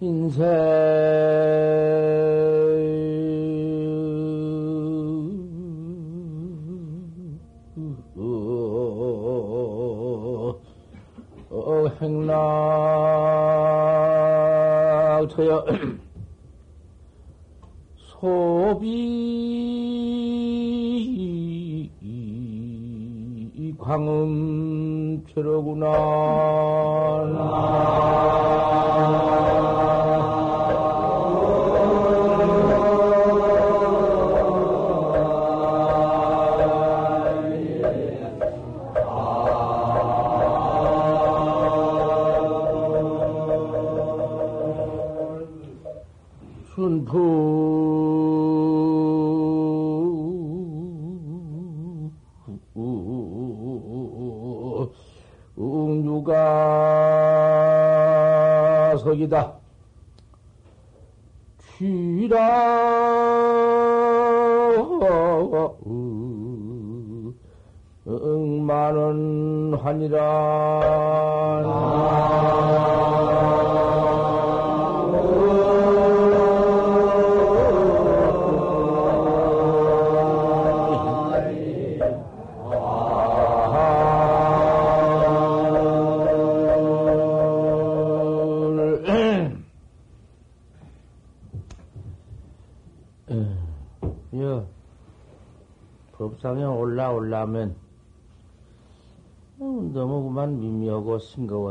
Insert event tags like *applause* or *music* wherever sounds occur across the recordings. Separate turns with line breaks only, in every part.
인생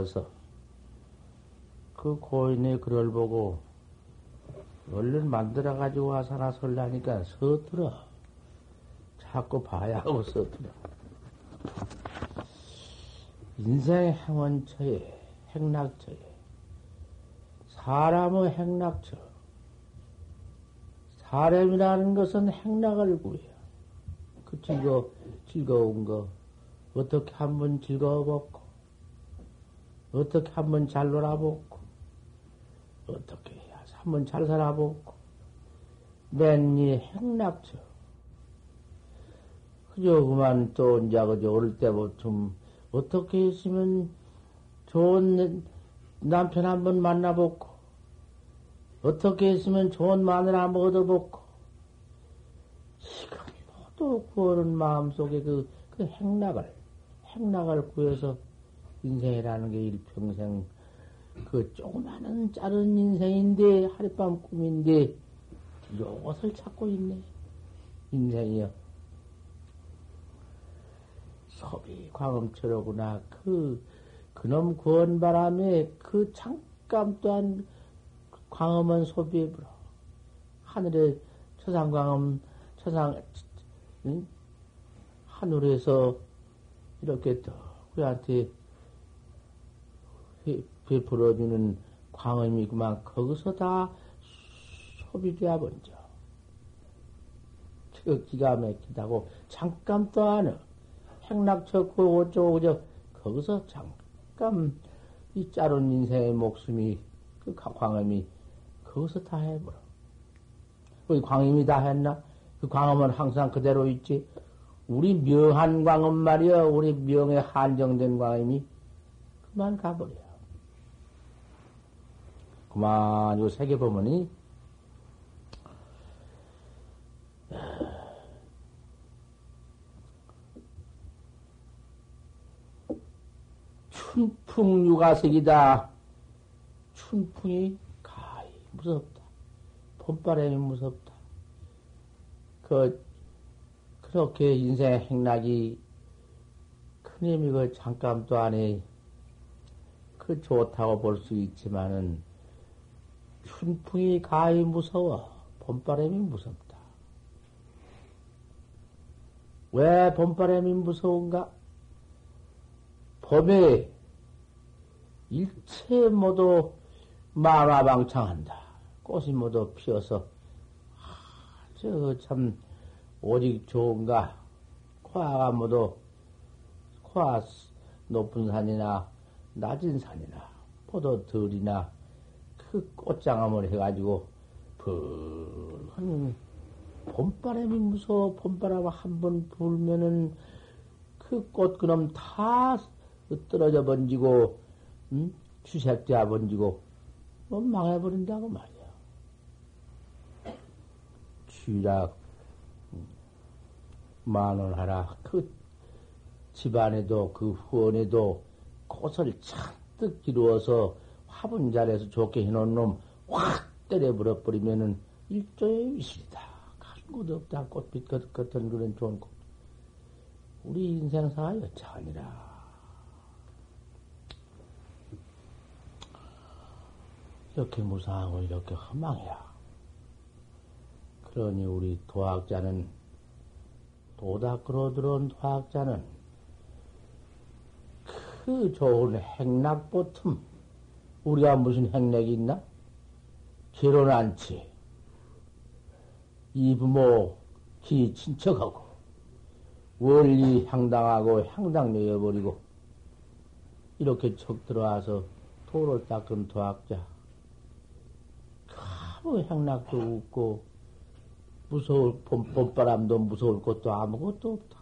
싱거워서 그 고인의 글을 보고 얼른 만들어가지고 와서 하나 설라니까 서툴어. 자꾸 봐야 하고 서툴어. 인생의 행원처에, 행락처에, 사람의 행락처, 사람이라는 것은 행락을 구해요. 그 즐거, 즐거운 거, 어떻게 한번 즐거워보고, 어떻게 한번 잘 놀아보고, 어떻게 해야 한번 잘 살아보고, 맨이 행락처. 그저 그만 또 이제 그저 어릴 때부터 어떻게 했으면 좋은 남편 한번 만나보고, 어떻게 했으면 좋은 마늘 한번 얻어보고, 지금 모두 구하는 마음속에 그, 그 행락을, 행락을 구해서 인생이라는 게 일평생 그 조그마한 작은 인생인데, 하룻밤 꿈인데, 이것을 찾고 있네. 인생이요. 소비 광음처로구나. 그, 그놈 구원 바람에 그 잠깐 또한 광음은 소비에 불어. 하늘에 초상광음, 초상, 응? 하늘에서 이렇게 또 우리한테 베풀어주는 광음이 그만 거기서 다 소비돼야 먼저. 그 기가 막히다고 잠깐 또 하는 행락쳤고 어쩌고 저 거기서 잠깐 이 짧은 인생의 목숨이 그 광음이 거기서 다 해버려. 그 광음이 다 했나? 그 광음은 항상 그대로 있지. 우리 명한 광음 말이야. 우리 명에 한정된 광음이 그만 가버려. 그만 요 세계 보면이 춘풍 육아색이다. 춘풍이 가히 무섭다. 봄바람이 무섭다. 그, 그렇게 인생의 행락이 큰 힘이 그 잠깐도 안에 그 좋다고 볼 수 있지만은 춘풍이 가히 무서워. 봄바람이 무섭다. 왜 봄바람이 무서운가? 봄에 일체 모두 만화방창한다. 꽃이 모두 피어서 저 참 오직 좋은가? 코아가 모두 코아 높은 산이나 낮은 산이나 포도들이나 그 꽃장암을 해가지고 벌한 봄바람이 무서워 봄바람 한 번 불면은 그 꽃 그놈 다 떨어져 번지고 응? 취색되어 번지고, 뭐 망해버린다고 말이야. 취락, 만원하라. 그 집안에도, 그 후원에도 꽃을 잔뜩 기루어서 화분 자리에서 좋게 해놓은 놈확 때려버려 버리면은 일조의 위실이다. 가진 곳 없다. 꽃빛 같은 그런 좋은 꽃. 우리 인생사가 여차하니라. 이렇게 무상하고 이렇게 허망이야. 그러니 우리 도학자는 도닥으로 들어온 도학자는 그 좋은 행락 보틈 우리가 무슨 행락이 있나? 결혼한 채 이부모 기 친척하고 원리 향당하고 향당 내어버리고 이렇게 척 들어와서 도를 닦은 도학자 아무 향락도 없고 무서울 봄, 봄바람도 무서울 것도 아무것도 없다.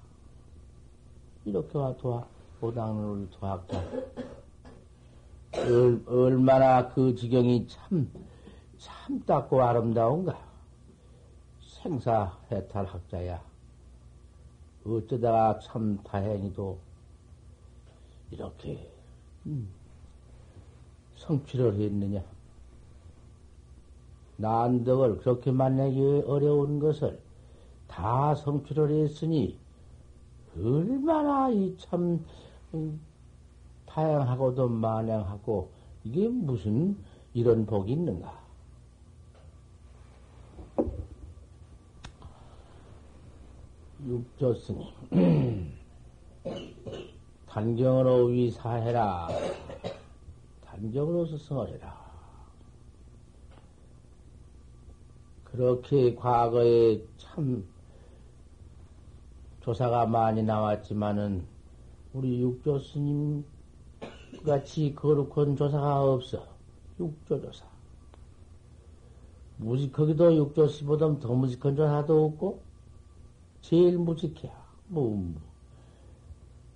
이렇게 와 도학 도당을 도학자 얼, 얼마나 그 지경이 참 참 닦고 아름다운가. 생사 해탈 학자야. 어쩌다가 참 다행히도 이렇게 음, 성취를 했느냐. 난덕을 그렇게 만나기 어려운 것을 다 성취를 했으니 얼마나 이참 음, 다양하고도 만양하고 이게 무슨 이런 복이 있는가? 육조 스님 *clears throat* 단경으로 위사해라 단경으로 스승하해라 그렇게 과거에 참 조사가 많이 나왔지만은 우리 육조 스님 같이 거룩한 조사가 없어. 육조 조사. 무식하기도 육조 스보다 더 무식한 조사도 없고, 제일 무식해야. 뭐, 뭐.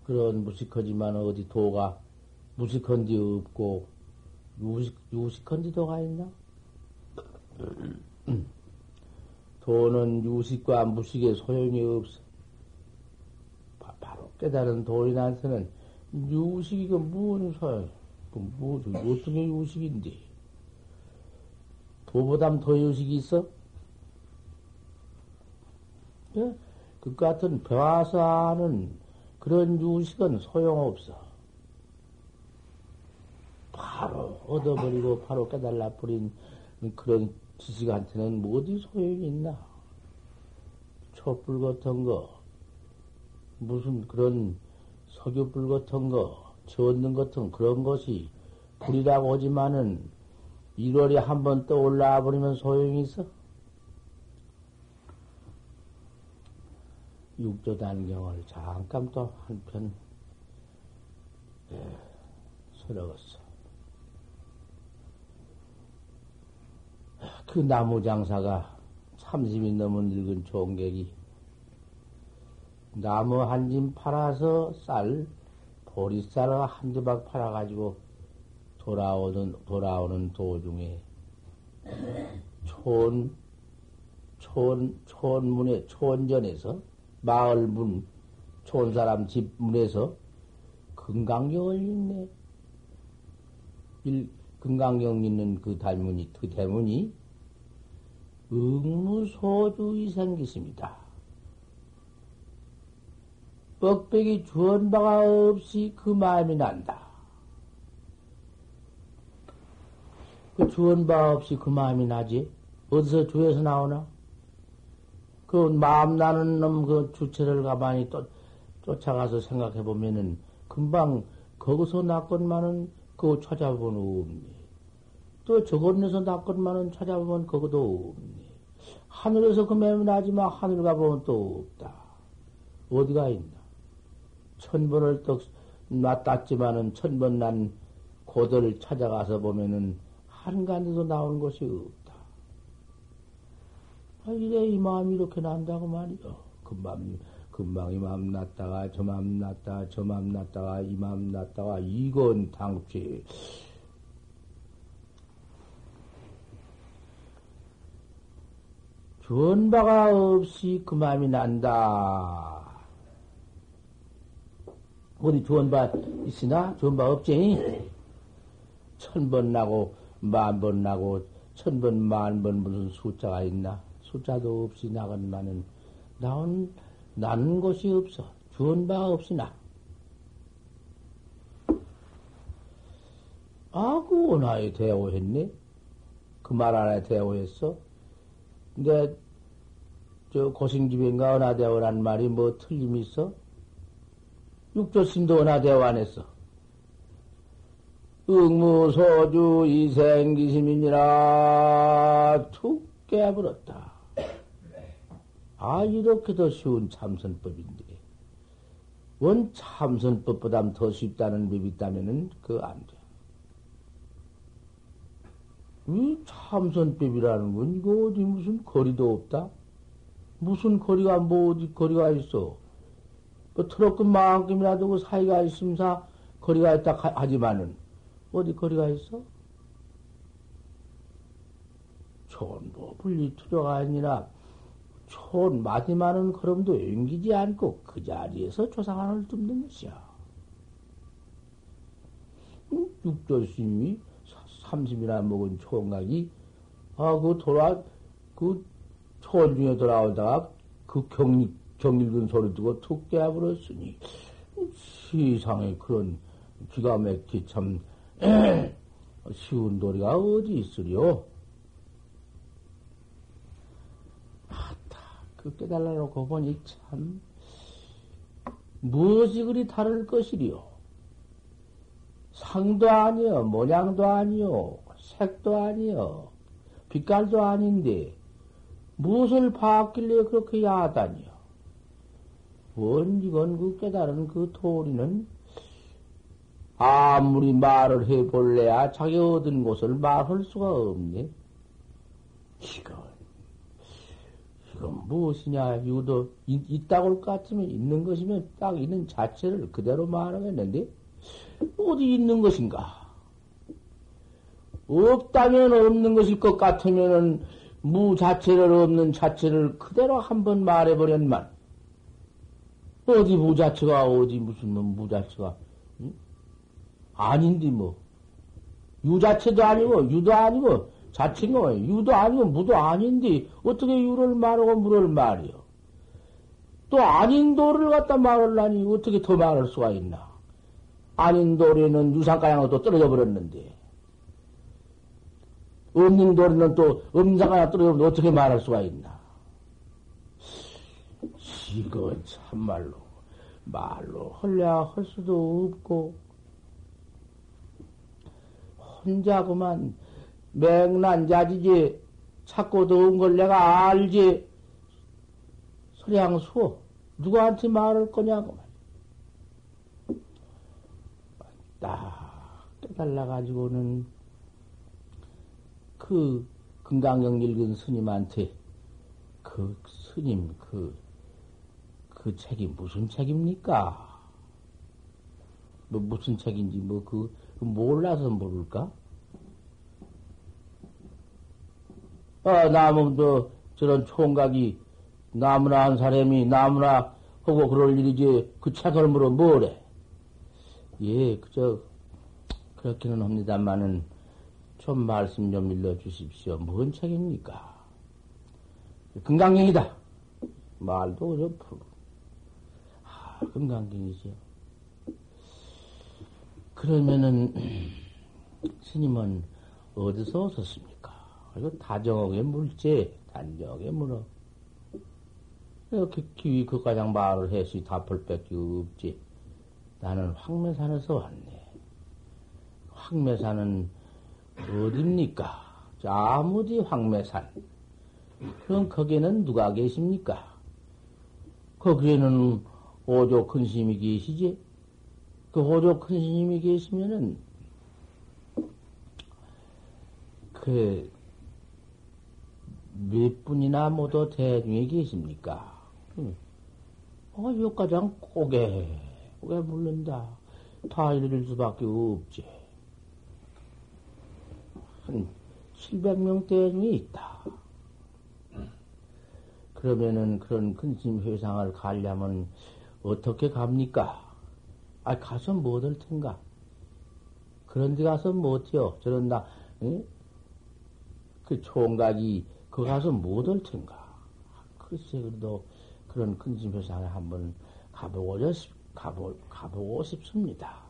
그런 무식하지만 어디 도가 무식한 데 없고, 유식, 유식한 데 도가 있나? *clears throat* 도는 유식과 무식의 소용이 없어. 바 로 깨달은 도인한테는 유식이가 무슨? 그 뭐, 어떤 게 유식인데? 도보담 더 유식이 있어? 예? 그 같은 하는 그런 유식은 소용없어. 바로 얻어버리고 바로 깨달라 버린 그런 지식한테는 뭐 어디 소용이 있나? 촛불 같은 거, 무슨 그런 석유불 같은 거, 전등 같은 그런 것이 불이라고 하지만은 1월에 한번 떠올라 버리면 소용이 있어? 육조 단경을 잠깐 또 한편 예, 서러웠어. 그 나무 장사가 30이 넘은 늙은 총객이 나무 한 짐 팔아서 쌀, 보리쌀을 한 조각 팔아가지고 돌아오는, 돌아오는 도중에 촌, 촌, 촌문에, 촌전에서, 마을 문, 촌 사람 집 문에서 금강경을 읽네. 일, 금강경 있는 그 달문이, 그 대문이 응무소주의 생기십니다. 뻑백이 주언 바가 없이 그 마음이 난다. 그 주언 바 없이 그 마음이 나지? 어디서 주에서 나오나? 그 마음 나는 놈 그 주체를 가만히 또 쫓아가서 생각해 보면은 금방 거기서 났건만은 그거 찾아보면 없네. 또 저건에서 났건만은 찾아보면 그것도 없네. 하늘에서 그 매면 나지만 하늘 가보면 또 없다. 어디가 있나? 천 번을 떡 놨았지만은 천 번 난 고도를 찾아가서 보면은 한간에도 나온 것이 없다. 아, 이래 이 마음이 이렇게 난다고 말이요. 금방 금방 이맘 났다가 저맘 났다가 저맘 났다가 이맘 났다가 이건 당최 전바가 없이 그 마음이 난다. 어디 좋은 바 있으나? 좋은 바 없지? 천 번 나고, 만 번 나고, 천 번, 만 번 무슨 숫자가 있나? 숫자도 없이 나간 나는, 나온, 나는 곳이 없어. 좋은 바가 없으나. 아, 그 원하에 대오했네? 그 말 안에 대오했어? 근데, 저, 고생집인가 은하대오란 말이 뭐 틀림이 있어? 육조심도 은하대오 안 했어. 응무소주 이생기심이니라 툭 깨버렸다. 아, 이렇게 더 쉬운 참선법인데. 원 참선법보다 더 쉽다는 법이 있다면은 그거 안 돼. 이 참선법이라는 건 이거 어디 무슨 거리도 없다? 무슨 거리가 뭐 어디 거리가 있어? 뭐 트럭금 만큼이라도 그 사이가 있으면서 거리가 있다 하지만은 어디 거리가 있어? 촌도 분리 투려가 아니라 촌 마지막은 걸음도 옮기지 않고 그 자리에서 조상안을 뚫는 것이야. 육조심이 30이나 먹은 총각이, 아, 그 돌아, 그 초원 중에 돌아오다가 그 경리, 경일근 소리 듣고 툭 깨버렸으니, 세상에 그런 기가 막히 참, *clears throat* 쉬운 도리가 어디 있으려? 아따, 그 깨달아 놓고 보니 참, 무엇이 그리 다를 것이리요? 상도 아니요, 모양도 아니요, 색도 아니요, 빛깔도 아닌데, 무엇을 봤길래 그렇게 야하다니요? 원, 이건 그 깨달은 그 도리는 아무리 말을 해볼래야 자기 얻은 것을 말할 수가 없네. 이건, 이건 무엇이냐, 유도, 있다고 할 것 같으면 있는 것이면 딱 있는 자체를 그대로 말하겠는데, 어디 있는 것인가? 없다면 없는 것일 것 같으면은 무 자체를 없는 자체를 그대로 한번 말해버렸만 어디 무 자체가 어디 무슨 무 자체가 응? 아닌데 뭐 유자체도 아니고 유도 아니고 자체가 유도 아니고 무도 아닌데 어떻게 유를 말하고 무를 말이요? 또 아닌 도를 갖다 말하려니 어떻게 더 말할 수가 있나? 아닌 도리는 유상가양으로 또 떨어져 버렸는데, 없는 도리는 또 음상가양 떨어져 어떻게 말할 수가 있나? 이거 참말로, 말로 헐래야 할 수도 없고, 혼자구만 맹난자지지 찾고 도운 걸 내가 알지. 소량수, 누구한테 말할 거냐고. 딱 깨달아가지고는 그 금강경 읽은 스님한테 그 스님 그, 그 책이 무슨 책입니까? 뭐 무슨 책인지 뭐 그 몰라서 모를까? 아, 나무도 저런 총각이 나무나 한 사람이 나무나 하고 그럴 일이지 그 책을 물어 뭐래? 예, 그저, 그렇기는 합니다만은, 좀 말씀 좀 일러 주십시오. 뭔 책입니까? 금강경이다. 말도 아, 금강경이죠. 그러면은, *clears throat* 스님은 어디서 오셨습니까? 이거 다정하게 물지, 단정하게 물어. 이렇게 기위 그가장 말을 해서 답을 뺏기 없지. 나는 황매산에서 왔네. 황매산은 어딥니까? 아무디 황매산. 그럼 거기에는 누가 계십니까? 거기에는 오조 큰 스님이 계시지? 그 오조 큰 스님이 계시면은, 그, 몇 분이나 모두 대중에 계십니까? 어, 여과장 고개, 고개 물른다. 다 이럴 수밖에 없지. 한 700명 대 중에 있다. 그러면은 그런 근심 회상을 가려면 어떻게 갑니까? 아, 가서 못할 텐가? 그런 데 가서 못해요. 저런 나, 응? 그 총각이 그 가서 못할 텐가? 글쎄, 그래도 그런 근심 회상을 한번 가보고, 가보, 가보고 싶습니다.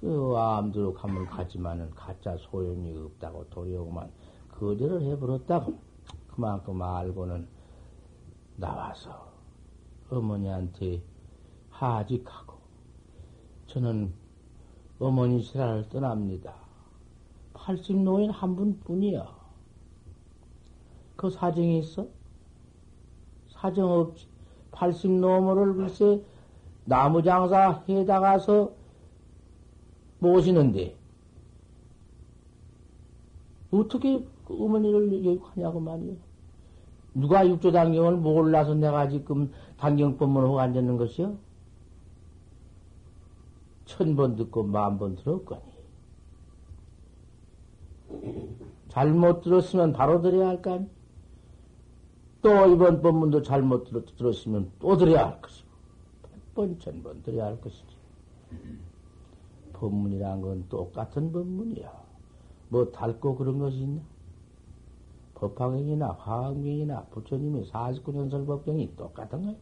그 암대로 가면 가지만은 가짜 소용이 없다고 도리오만 거절을 해버렸다고 그만큼 알고는 나와서 어머니한테 하직하고 저는 어머니 세라를 떠납니다. 80 노인 한 분뿐이야. 그 사정이 있어? 사정 없지. 80 노모를 글쎄 나무 장사 해다가서 모시는데 어떻게 그 어머니를 여기하냐고 말이요. 누가 육조 단경을 몰라서 내가 지금 단경법문을 하고 앉았는 것이요? 천 번 듣고 만 번 들었거니. 잘못 들었으면 바로 들어야 할거 아니? 또 이번 법문도 잘못 들었, 들었으면 또 들어야 할 것이고, 백 번, 천번 들어야 할 것이지. 법문이란 건 똑같은 법문이야. 뭐 닳고 그런 것이 있나? 법화경이나 화학경이나 부처님의 49년설 법경이 똑같은 거야.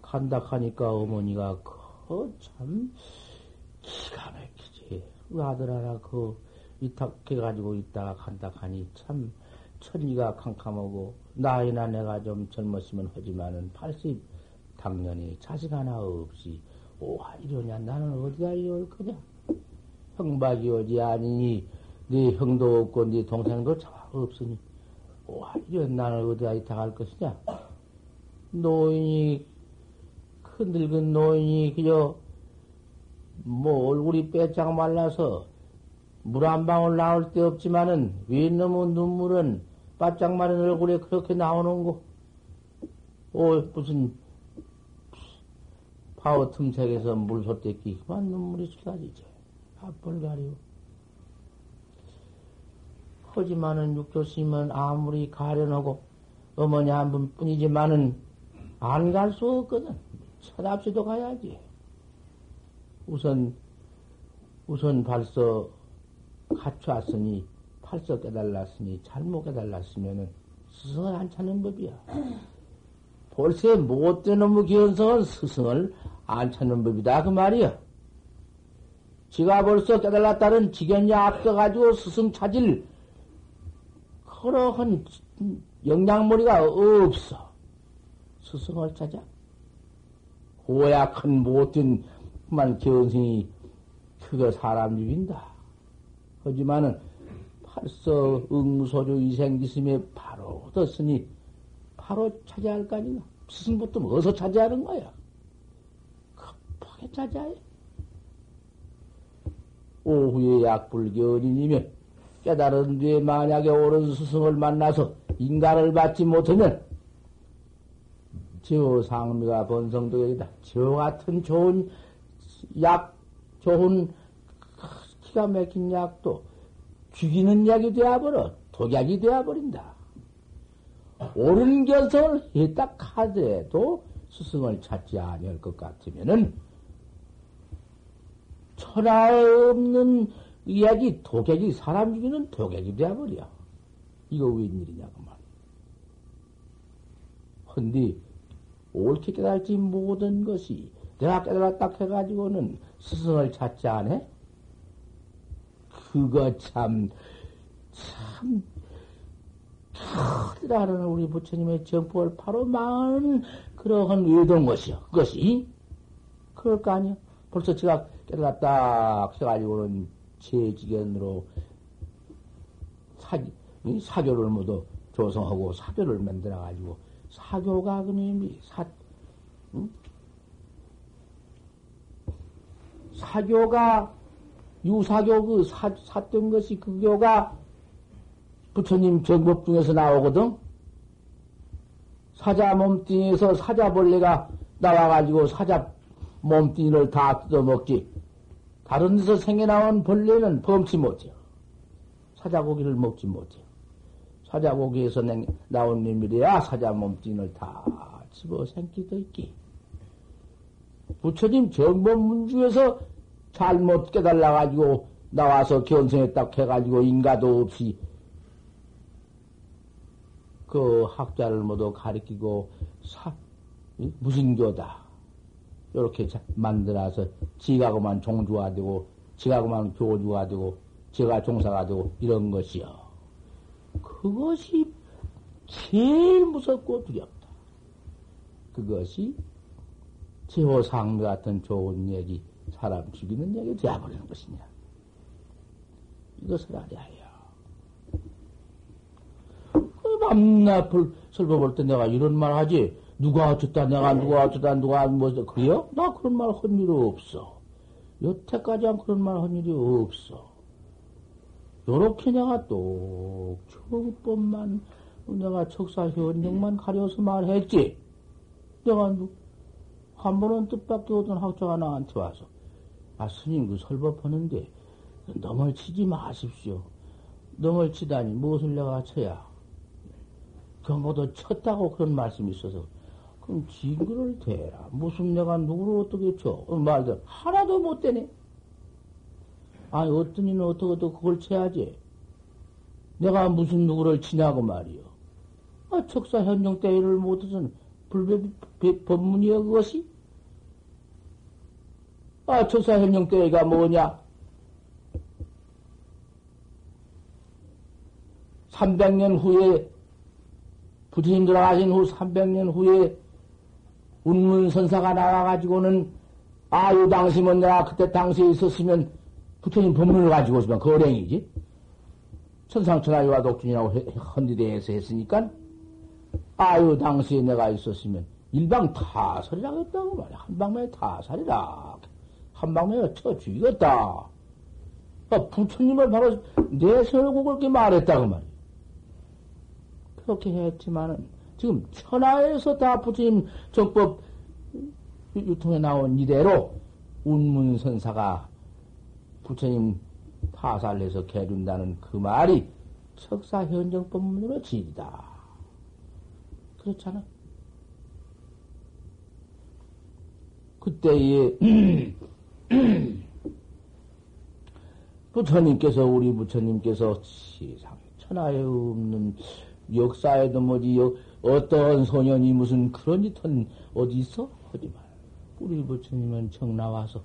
간다 하니까 어머니가 그참 기가 막히지. 그 아들 하나 그 위탁해가지고 있다가 간다 하니 참 천리가 캄캄하고 나이나 내가 좀 젊었으면 하지만은 80 당연히 자식 하나 없이 오하 이러냐. 나는 어디가 이럴 거냐 형박이 어디 아니니? 네 형도 없고 네 동생도 없으니 이런 나는 어디가 이탁할 것이냐 노인이 큰 늙은 노인이 그저 뭐 얼굴이 빼짝 말라서 물 한 방울 나올 데 없지만은 웬놈의 눈물은 바짝 마른 얼굴에 그렇게 나오는 거. 오, 무슨, 파워 틈색에서 물 솟댔기. 그만 눈물이 쏟아지죠. 앞을 가리고. 하지만은 육조스님은 아무리 가련하고 어머니 한 분 뿐이지만은 안 갈 수 없거든. 철없이도 가야지. 우선, 우선 벌써 갖춰왔으니 팔서 깨달았으니 잘못 깨달았으면은 스승을 안 찾는 법이야. *clears throat* 벌써 못된 놈의 기원성은 스승을 안 찾는 법이다. 그 말이야. 지가 벌써 깨달았다는 지견이 앞서가지고 스승 찾을 그러한 영양머리가 없어. 스승을 찾아. 고약한 못된 그만 견성이 그거 사람 죽인다. 하지만은 벌써 응무소주 이생기심에 바로 얻었으니 바로 찾아야 할 거 아닌가? 스승부터 어서 찾아야 하는 거야? 급하게 찾아야 해. 오후에 약불견인이면 깨달은 뒤에 만약에 옳은 스승을 만나서 인간을 받지 못하면 저 상미가 번성도이다. 저 같은 좋은 약, 좋은 기가 막힌 약도 죽이는 약이 되어버려. 독약이 되어버린다. 옳은 결성을 했다 하더라도 스승을 찾지 아니할 것 같으면은 천하에 없는 이야기 독약이 사람 죽이는 독약이 되어버려. 이거 웬일이냐고 말. 헌디 옳게 깨달지 모든 것이 내가 깨달았다 해가지고는 스승을 찾지 않아? 그거 참, 참, 크라는 우리 부처님의 정법을 바로 망하는 그러한 의도인 것이요. 그것이. 그럴 거 아니야. 벌써 제가 깨달았다 해가지고는 제 지견으로 사, 사교를 모두 조성하고 사교를 만들어가지고 사교가 그님이 사, 응? 사교가 유사교 그 사, 샀던 것이 그 교가 부처님 정법 중에서 나오거든. 사자 몸뚱이에서 사자벌레가 나와가지고 사자 몸뚱이를 다 뜯어먹지. 다른 데서 생겨 나온 벌레는 범치 못해요. 사자고기를 먹지 못해요. 사자고기에서 나온 놈이래야 사자 몸뚱이를 다 집어 생기도 있기. 부처님 정법문주에서 잘못 깨달아가지고 나와서 딱 해가지고 인가도 없이 그 학자를 모두 가리키고 사, 무신교다. 이렇게 만들어서 지가고만 종주가 되고, 지가고만 교주가 되고, 제가 종사가 되고, 이런 것이요. 그것이 제일 무섭고 두렵다. 그것이 제호상미 같은 좋은 얘기, 사람 죽이는 얘기 되어버리는 것이냐. 이것을 알아야 밤낮 설법볼 때 내가 이런 말 하지. 누가 어쩌다 내가 누가 어쩌다 누가 뭐 그래요? 나 그런 말 한 일이 없어. 여태까지 한 그런 말 한 일이 없어. 요렇게 내가 또 정법만 내가 척사 현정만 가려서 말했지. 내가 한 번은 뜻밖의 오던 학자가 나한테 와서 아 스님 그 설법하는데 넘을 치지 마십시오. 넘을 치다니 무엇을 내가 쳐야 경보도 쳤다고 그런 말씀이 있어서 그럼 징그를 대라. 무슨 내가 누구를 어떻게 쳐? 어, 말들 하나도 못 되네. 아니 어떤 이는 어떻게 또 그걸 쳐야지. 내가 무슨 누구를 치냐고 말이요. 아, 척사 현정 때를 못해서는 불법 법문이여 그것이? 아, 척사 현정 때가 뭐냐? 300년 후에 부처님 돌아가신 후 300년 후에 운문선사가 나와가지고는 아유 당시면 내가 그때 당시에 있었으면 부처님 법문을 가지고 있으면 거랭이지. 천상천하유와 독준이라고 헌디대에서 했으니까 아유 당시에 내가 있었으면 일방 타살이라고 했다고 말이야. 한방에 타살이라. 한방에 쳐 죽이겠다. 그러니까 부처님을 바로 내세우고 그렇게 말했다고 말이야. 그렇게 했지만은 지금 천하에서 다 부처님 정법 유통에 나온 이대로 운문선사가 부처님 파살해서 개준다는 그 말이 척사 현정법문으로 지리다. 그렇잖아. 그때에 *clears throat* 부처님께서 우리 부처님께서 세상에 천하에 없는 역사에도 뭐지, 역, 어떤 소년이 무슨 그런 짓은 어디 있어? 하지 마. 우리 부처님은 청 나와서,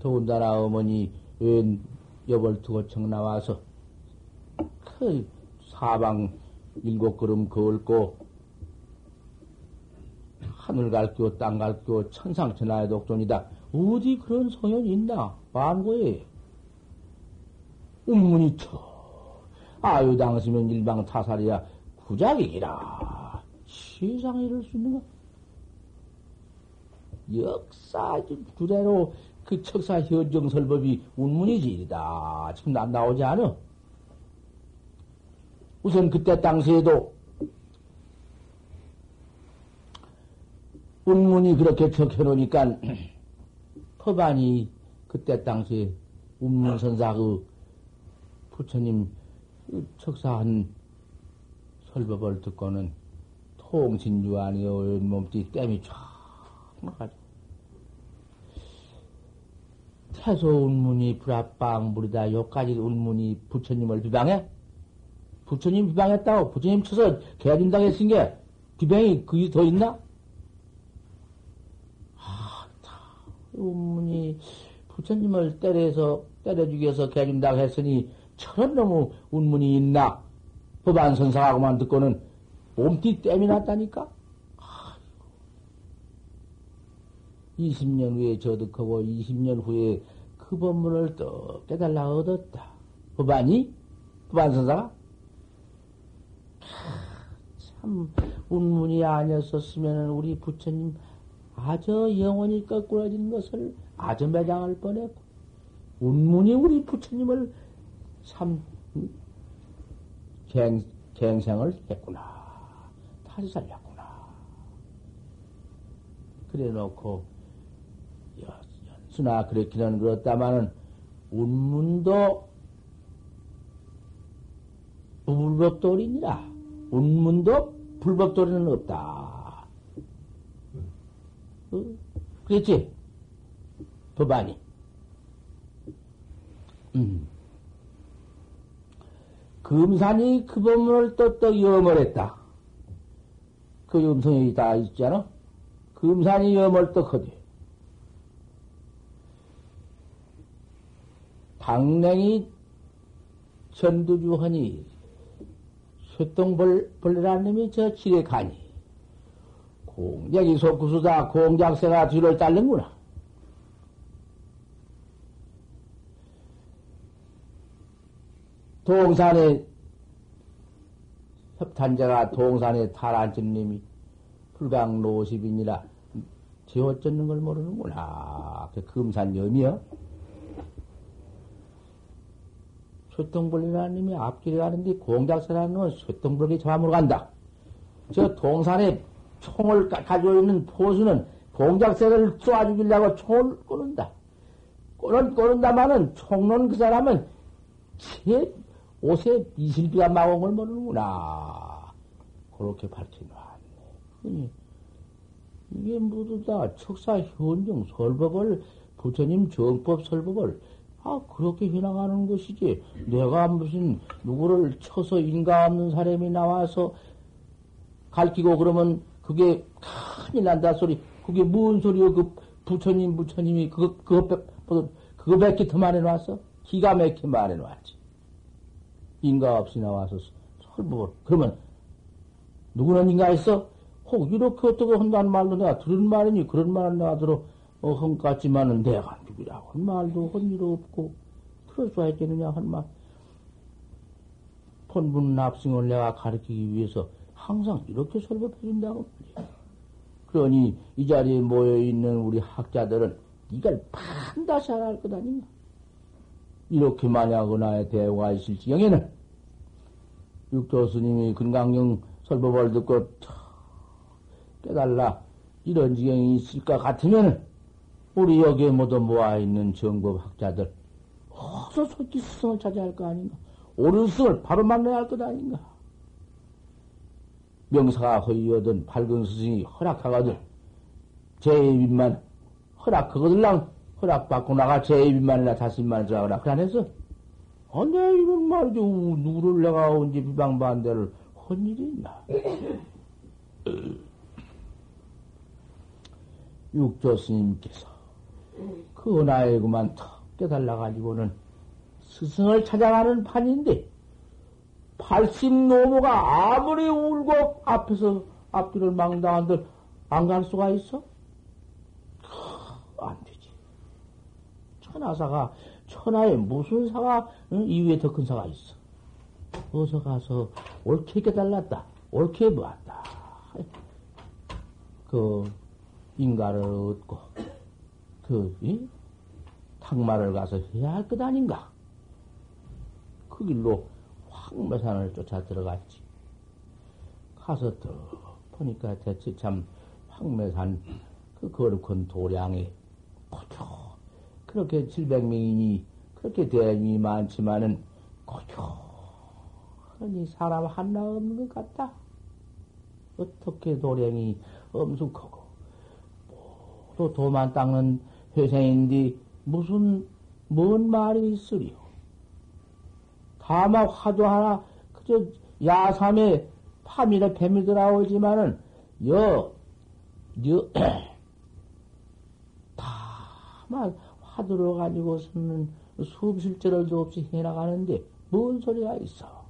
더군다나 어머니 웬 여벌 두고 청 나와서, 그 사방 일곱 걸음 걸고, 하늘 갈교, 땅 갈교, 천상천하의 독존이다. 어디 그런 소년이 있나? 만고에. 운문이 쳐. 아유, 당시면 일방 타살이야. 부작이라 세상에 이럴 수 있는가? 역사 그대로 그 척사 현정설법이 운문이지이다. 지금 안 나오지 않아? 우선 그때 당시에도 운문이 그렇게 적혀놓으니까 *clears throat* 법안이 그때 당시에 운문선사 그 부처님 그 척사한 설법을 듣고는 통신주 아니요 몸띠 땜이 쫙 나가지고 태소 운문이 불합방 물이다 요까지 운문이 부처님을 비방해? 부처님 비방했다고 부처님 쳐서 개진당 했은 게 비방이 그게 더 있나? 아, 운문이 부처님을 때려서 때려주기 위해서 개진당 했으니 저런 너무 운문이 있나? 법안 선상하고만 듣고는 몸띠 땜이 났다니까? 20년 후에 저득하고 20년 후에 그 법문을 또 깨달라 얻었다. 법안이? 법안 선사가? 참, 운문이 아니었었으면 우리 부처님 아주 영원히 거꾸러진 것을 아주 매장할 뻔했고, 운문이 우리 부처님을 참, 갱, 갱생을 했구나. 다시 살렸구나. 그래 놓고, 연수나 그렇기는 그렇다마는, 운문도 불법돌이니라. 운문도 불법돌이는 없다. 어? 그랬지? 법안이. 음. 금산이 그 법문을 또또 염을 했다. 그 음성이 다 있잖아? 금산이 염을 떡하지. 당냉이 전두주하니 쇠똥벌레라는 놈이 저 길에 가니 공작이 속구수다 공작새가 뒤를 따르는구나. 동산에 협탄자가 동산에 탈환진 님이 불강 노십이니라 지어졌는 걸 모르는구나. 그 금산염이요. 쇠똥벌레라는 님이 앞길에 가는데 공작새라는 놈은 쇠똥벌레 잡으러 간다. 저 동산에 총을 가지고 있는 포수는 공작새를 쏘아 죽이려고 총을 꼬는다. 꼬는, 꼬는다마는 총론 그 사람은 제 옷에 이슬비가 막은 걸 모르는구나. 그렇게 밝혀놓았네. 이게 모두 다 척사 현정 설법을, 부처님 정법 설법을, 아, 그렇게 해나가는 것이지. 내가 무슨, 누구를 쳐서 인가 없는 사람이 나와서 가르치고 그러면 그게 큰일 난다 소리. 그게 무슨 소리요? 그 부처님, 부처님이 그거, 그거, 그거 몇개더 말해놨어? 기가 막히게 말해놨지. 인가 없이 나와서 설법을. 그러면, 누구는 인가했어? 혹, 이렇게 어떻게 한다는 말도 내가 들은 말이니, 그런 말은 내가 들어, 어, 헝 같지만은 내가 누구라고 한 말도 헌일 없고, 들어줘야 했겠느냐, 한 말. 본분 납승을 내가 가르치기 위해서 항상 이렇게 설법해 준다고 말이야. 그러니, 이 자리에 모여 있는 우리 학자들은 이걸 반드시 알아야 할 것 아닌가? 이렇게 만약 은하에 대화가 있을 지경에는 육조 스님이 근강경 설법을 듣고 깨달라 이런 지경이 있을 것 같으면 우리 여기에 모두 모아있는 정법 학자들 어서 솔직히 스승을 찾아야 할 거 아닌가? 옳은 스승을 바로 만나야 할 것 아닌가? 명사가 허이거든 밝은 스승이 허락하거든 제 입만 허락하거들랑 허락받고 나가 제입만이나 다섯만을 들어가라. 그래 안 했어? 아, 내 이런 말이지. 누구를 내가 언제 비방반대를 한 일이 있나? *clears throat* 육조 스님께서 그 나에 그만 턱 깨달아가지고는 스승을 찾아가는 판인데, 팔심 노모가 아무리 울고 앞에서 앞뒤를 망당한들 안 갈 수가 있어? 안 되지. 천하사가, 천하에 무슨 사가, 응? 이후에 더 큰 사가 있어. 어서 가서 옳게 깨달았다. 옳게 보았다. 그, 인가를 얻고, 그, 이? 탁마를 가서 해야 할 것 아닌가? 그 길로 황매산을 쫓아 들어갔지. 가서 더 보니까 대체 참 황매산 그 거룩한 도량에 고조 그렇게 700명이니 그렇게 대행이 많지만은 고조하니 사람 하나 없는 것 같다. 어떻게 도량이 엄숙하고 또 도만 닦는 회생인데 무슨 뭔 말이 있으리요? 다만 화두 하나 그저 야삼에 파미나 뱀이 들어오지만은 여, 여, *clears throat* 다만 화두를 가지고 쓰는 수업실절도 없이 해나가는데 뭔 소리가 있어?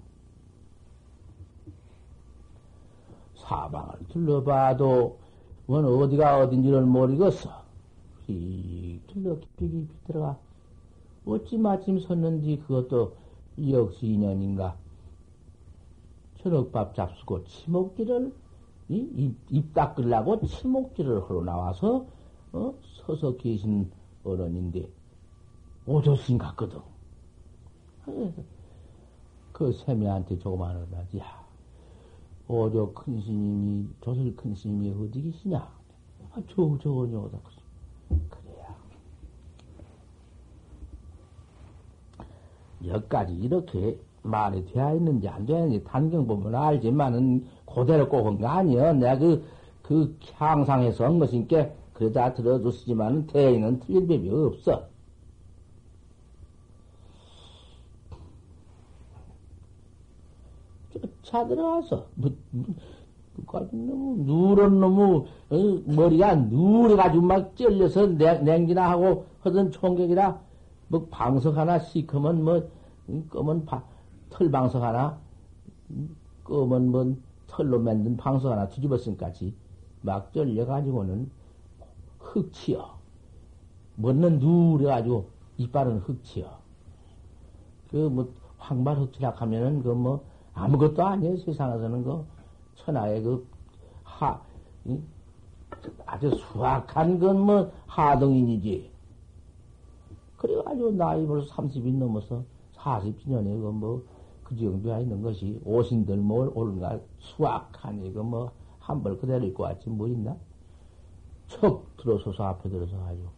사방을 둘러봐도 원 어디가 어딘지를 모르겠어. 휙 둘러 깊이 깊이 들어가. 어찌 마침 섰는지 그것도 역시 인연인가. 저녁밥 잡수고 치목질을 입, 입 닦으려고 치목질을 하러 나와서 어? 서서 계신 어른인데 오조스님 같거든. 그 세미한테 조그마한 어디, 야, 오조 큰 스님이, 조설 큰 스님이 어디 계시냐? 아, 저, 저거냐, 그래야. 여기까지 이렇게 말이 되어 있는지 안 되어 있는지 단경 보면 알지만은 그대로 꼭한 거 아니여. 내가 그, 그 향상에서 한 것이니까 그러다 들어줬지만은 대인은 틀릴 법이 없어. 쫓아 들어가서, 뭐, 뭐, 너무, 누런 놈의, 어, 머리가 누래가지고 막 찔려서 냉, 냉기나 하고 하던 총격이라, 뭐, 방석 하나 시커먼, 뭐, 검은 바, 털 방석 하나, 검은 뭐, 털로 만든 방석 하나 뒤집었음까지 막 쫄려가지고는 흙치어. 먼는 누래가지고 이빨은 흙치어. 그, 뭐, 황발 흙치락 하면은, 그, 뭐, 아무것도 아니에요. 세상에서는 그, 천하의 그, 하, 아주 수확한 건 뭐, 하등인이지. 그래가지고 나이 벌써 30이 넘어서 40년에 그 뭐, 그 정도야 있는 것이 오신들 뭘 오른가 수확한 이거 뭐, 한 벌 그대로 입고 왔지 뭐 있나? 척 들어서서 앞에 들어서 가지고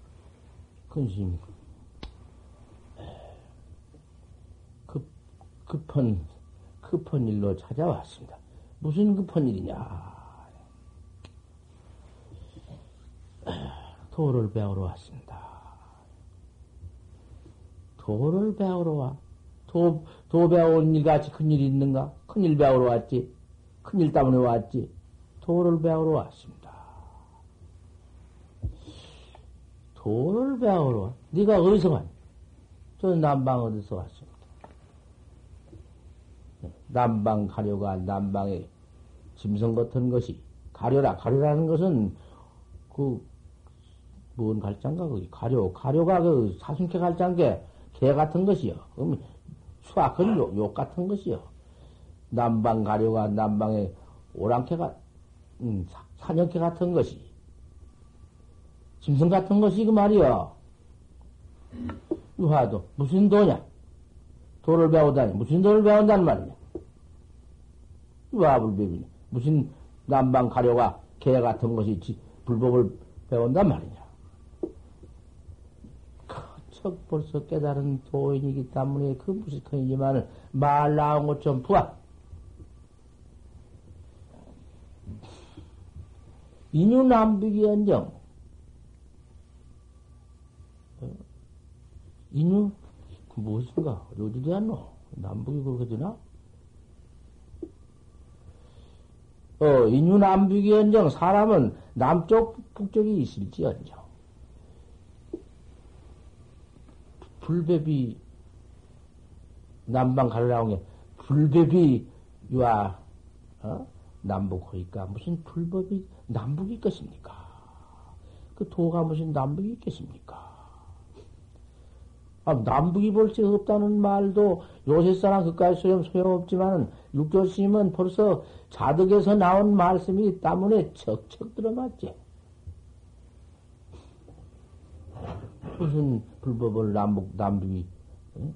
근심 급 급한 급한 일로 찾아왔습니다. 무슨 급한 일이냐? 도를 배우러 왔습니다. 도를 배우러 와. 도, 도 배워온 일같이 큰일이 있는가? 큰일 배우러 왔지. 큰일 때문에 왔지. 도를 배우러 왔습니다. 배우러 네가 어디서 왔니? 저 남방 어디서 왔습니다. 남방 가려가 남방에 짐승 같은 것이 가려라 가려라는 것은 그 뭔 갈장가 거기 가려 가려가 그 사순케 갈장게 개 같은 것이요. 음, 수학은 욕, 욕 같은 것이요. 남방 가려가 남방에 오랑캐가 음, 사냥개 같은 것이 짐승 같은 것이 그 말이요. 유화도 무슨 도냐? 도를 배우다니 무슨 도를 배운다는 말이냐? 유화불법이네. 무슨 남방 가려가 개 같은 것이 불법을 배운단 말이냐? 척 벌써 깨달은 도인이기 때문에 그 무식한이지만 말 나온 것 좀 부하. 인유남북이 언정. 인유? 그 무엇인가? 어디 되었노? 남북이 그렇게 되나? 어, 인유 남북이 언정. 사람은 남쪽, 북쪽이 있을지 언정. 불법이 남방 가려나온 게 불법이 유아 어? 남북호니까 무슨 불법이 남북이 있겠습니까? 그 도가 무슨 남북이 있겠습니까? 아, 남북이 볼지 없다는 말도 요새 사람 그까지 소용, 소용없지만 육조스님은 벌써 자덕에서 나온 말씀이 때문에 척척 들어맞지. 무슨 불법을 남북, 남북이, 응?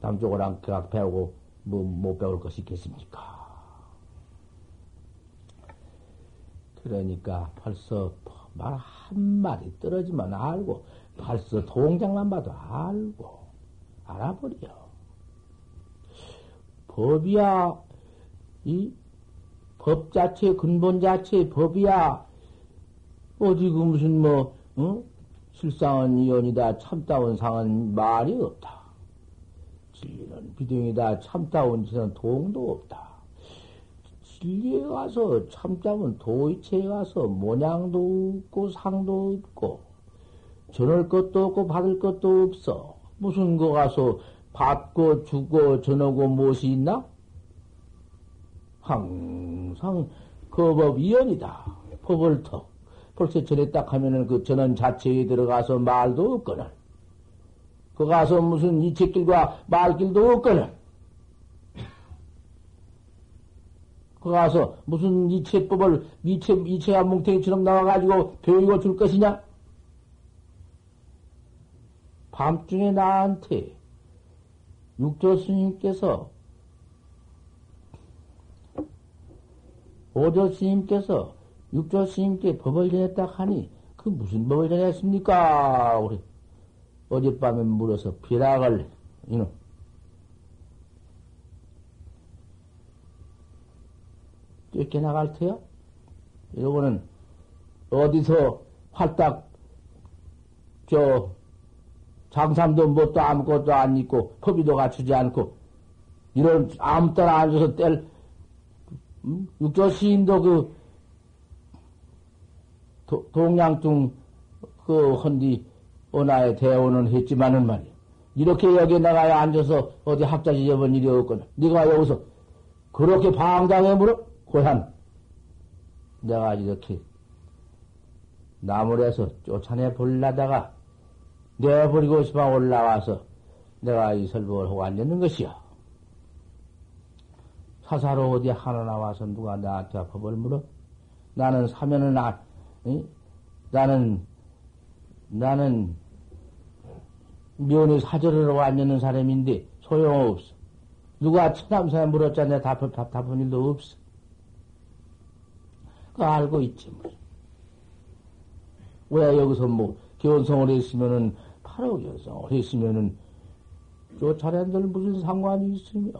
남쪽을 안 배우고 뭐 못 배울 것이 있겠습니까? 그러니까 벌써 말 한마디 떨어지면 알고 벌써 동작만 봐도 알고 알아버려. 법이야 이 법 자체 근본 자체 법이야 어디 그 무슨 뭐 어? 실상은 이연이다 참다운 상은 말이 없다. 진리는 비등이다 참다운 짓은 동도 없다. 진리에 가서 참자면 도이체에 가서 모양도 없고 상도 없고 전할 것도 없고 받을 것도 없어. 무슨 거 가서 받고 주고 전하고 무엇이 있나? 항상 그법 이연이다. 법을 터. 벌써 전했다 하면은 그 전원 자체에 들어가서 말도 없거든. 그 가서 무슨 이책길과 말길도 없거든. 그 가서 무슨 이체법을 이체 이체한 뭉탱이처럼 나와가지고 배우고 줄 것이냐? 밤중에 나한테 육조 스님께서 오조 스님께서 육조 스님께 법을 전했다 하니 그 무슨 법을 전했습니까? 우리 어젯밤에 물어서 비락을 이놈 쫓겨나갈 테요? 이러고는 어디서 활딱 저 장삼도 뭣도 아무것도 안 입고 법이도 갖추지 않고 이런 아무 때나 앉아서 뗄 음? 육조 시인도 그 도, 동양중 그 헌디 언하에 대원은 했지만은 말이야. 이렇게 여기 나가야 앉아서 어디 학자 지점은 일이 없거나 네가 여기서 그렇게 방당해 물어 고향 내가 이렇게 나무에서 쫓아내 볼라다가 내버리고 싶어 올라와서 내가 이 설법을 하고 앉았는 것이요. 사사로 어디 하나 나와서 누가 나한테 법을 물어? 나는 사면은 아, 응? 나는, 나는 면회 사절을 하고 앉는 사람인데 소용없어. 누가 천남사에 물었잖아. 답, 답, 답은 일도 없어. 그 알고 있지, 뭐. 왜 여기서 뭐, 견성을 했으면은, 견성을 했으면은, 쫓아낸들 무슨 상관이 있으며,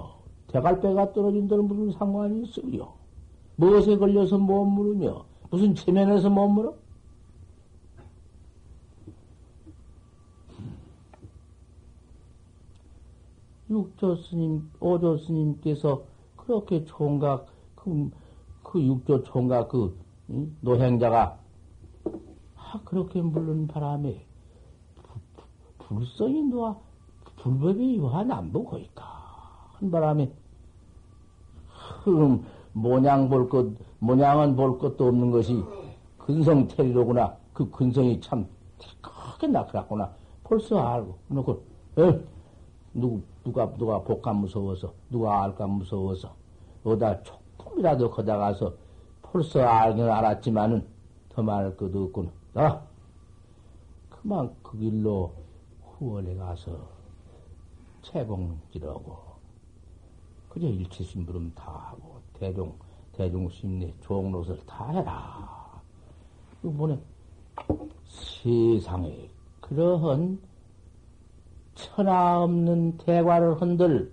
대갈배가 떨어진들 무슨 상관이 있으며, 무엇에 걸려서 못 물으며, 무슨 체면에서 못 물어? 육조 스님, 오조 스님께서 그렇게 총각, 그, 그 육조 총각 그 응? 노행자가 아, 그렇게 물른 바람에 불성이 누와 불법이 유한 남보고있까 한 바람에 흐름 모양 볼 것, 모양은 볼 것도 없는 것이 근성 태리로구나. 그 근성이 참 크게 나타났구나. 벌써 알고. 놓고, 에 누구, 누가, 누가 복감 무서워서, 누가 알까 무서워서, 어디다 촉품이라도 거다가서 벌써 알긴 알았지만은 더 말할 것도 없구나. 아! 그만 그 길로 후원에 가서 채봉지라고 그저 일체심부름 다 하고 대중 대중심리 종로설 다 해라. 이번에 세상에 그러한 천하 없는 대과를 흔들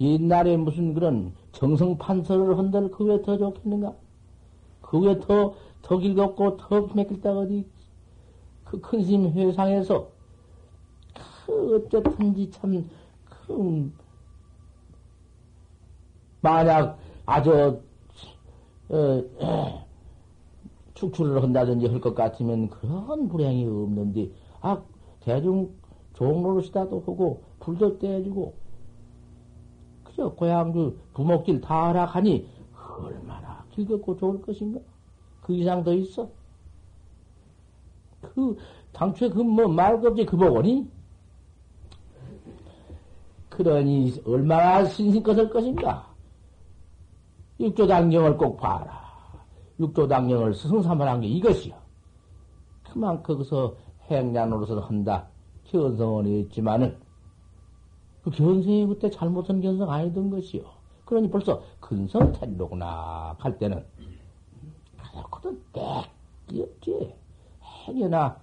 옛날에 무슨 그런 정성 판서를 흔들 그게 더 좋겠는가? 그게 더, 더 길겁고 더 맥힐다 어디 그 큰심 회상에서 그 어쨌든지 참, 그, 만약 아주, 어, 축출을 한다든지 할 것 같으면 그런 불행이 없는데, 아, 대중 종로로시다도 하고, 불도 떼주고, 그저 고향주 부목길 다 하락하니, 얼마나 길겁고 좋을 것인가? 그 이상 더 있어? 그, 당초에 그 뭐, 말겁지 그 복원이? 그러니, 얼마나 신신껏을 것인가? 육조당경을 꼭 봐라. 육조당경을 스승삼을 한 게 이것이요. 그만 거기서 행량으로서 한다. 견성원이 있지만은, 그 견성이 그때 잘못한 견성 아니던 것이요. 그러니 벌써 근성태로구나. 갈 때는. 그렇거든, 땡이 없지. 행여나,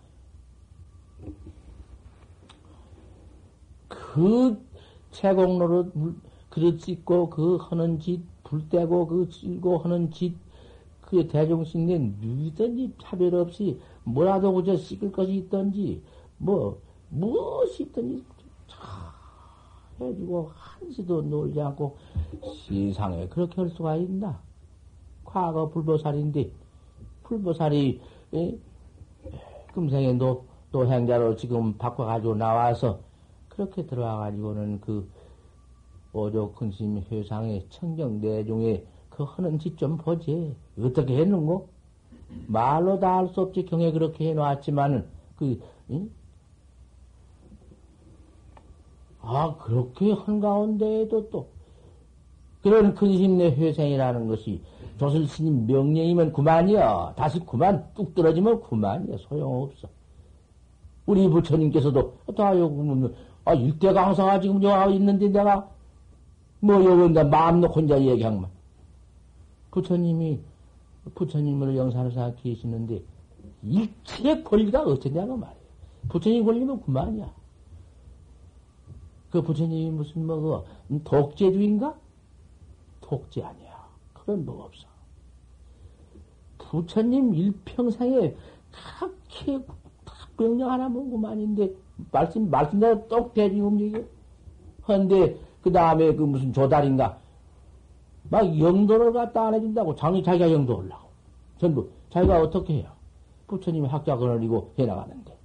그 채공로로 그릇 씻고 그 하는 짓, 불 떼고 그 찔고 하는 짓, 그 대중식내 누이든지 차별 없이 뭐라도 그저 씻을 것이 있든지, 뭐, 무엇이 있든지 다 해주고 한시도 놀지 않고 세상에 그렇게 할 수가 있나? 과거 불보살인데, 불보살이, 에? 금생에 노, 노행자로 지금 바꿔가지고 나와서 그렇게 들어와가지고는 그 오조 근심 회상의 청정 내중에 그 하는 짓 좀 보지. 어떻게 했는고? 말로 다할수 없지. 경에 그렇게 해놓았지만은, 그, 응? 아, 그렇게 한가운데에도 또, 그런 근심내 회생이라는 것이 조실 스님 명령이면 그만이야. 다시 그만 뚝 떨어지면 그만이야. 소용없어. 우리 부처님께서도 다 여기 아 일대강사가 지금 여기 있는데 내가 뭐 여기 마음 놓고 혼자 얘기한 말. 부처님이 영산을 생각해 계시는데 일체의 권리가 어쩌냐고 말이야. 부처님 권리면 그만이야. 그 부처님이 무슨 뭐, 그, 독재주의인가? 독재 아니야. 그런 법 없어. 부처님 일평생에 그렇게 명령 하나 먹은 그만인데, 말씀, 말씀대로 똑 대중 움직여. 헌데, 그 다음에 그 무슨 조달인가? 막 영도를 갖다 안 해준다고. 장이 자기가 영도 올라고. 전부. 자기가 어떻게 해요? 부처님이 학자을 올리고 해나가는데.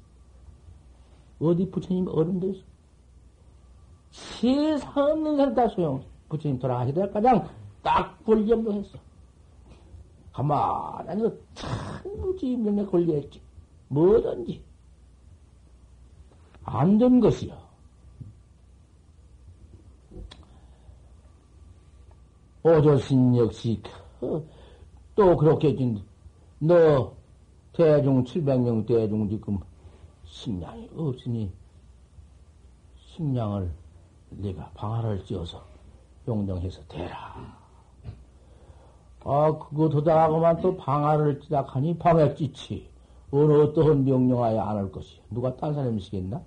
어디 부처님 어른들 있어? 세상 없는 사람 다 소용. 부처님 돌아가시더라 가장 딱 권리정도 했어. 가만히 앉아서 천부지 명에 걸려있지. 뭐든지. 안 된 것이요. 오조신 역시 또 그렇게 너 대중 700명 대중 지금 식량이 없으니 식량을 네가 방아를 찧어서 용정해서 대라. 아, 그거 도다하고만 또 방아를 찌닥하니 방에 찌치. 어느 어떠한 명령하여 안 할 것이. 누가 딴 사람이 시겠나?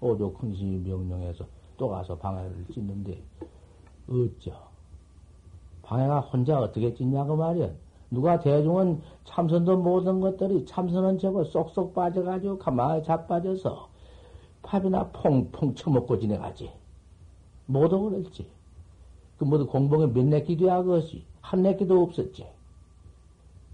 오조 큰신이 명령해서 또 가서 방해를 찢는데, 어쩌. 방해가 혼자 어떻게 찢냐고 말이야. 누가 대중은 참선도 모든 것들이 참선은 저거 쏙쏙 빠져가지고 가만히 자빠져서 밥이나 퐁퐁 처먹고 지내가지. 모두 그랬지. 그 모두 공봉에 몇 내끼도 야것이 한 내끼도 없었지.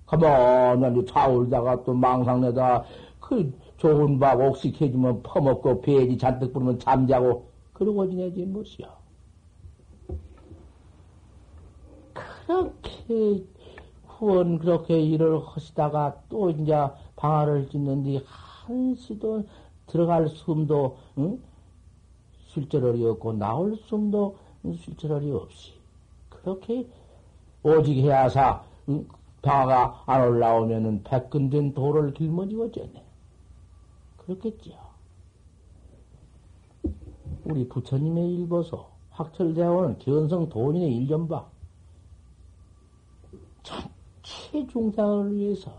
가만히 좌울다가 또 망상내다 그 좋은 밥 옥식해주면 퍼먹고 배지 잔뜩 부르면 잠자고 그러고 지내지 무엇이야. 그렇게 후원 그렇게 일을 하시다가 또 이제 방아를 찢는데 한시도 들어갈 숨도 응? 술절월이 없고 나올 숨도 술절월이 없이 그렇게 오직 해야사 응? 방아가 안 올라오면은 백근된 돌을 길머지고 졌네. 그렇겠지요. 우리 부처님의 일보소 확철대원은 견성 도인의 봐. 전체 중상을 위해서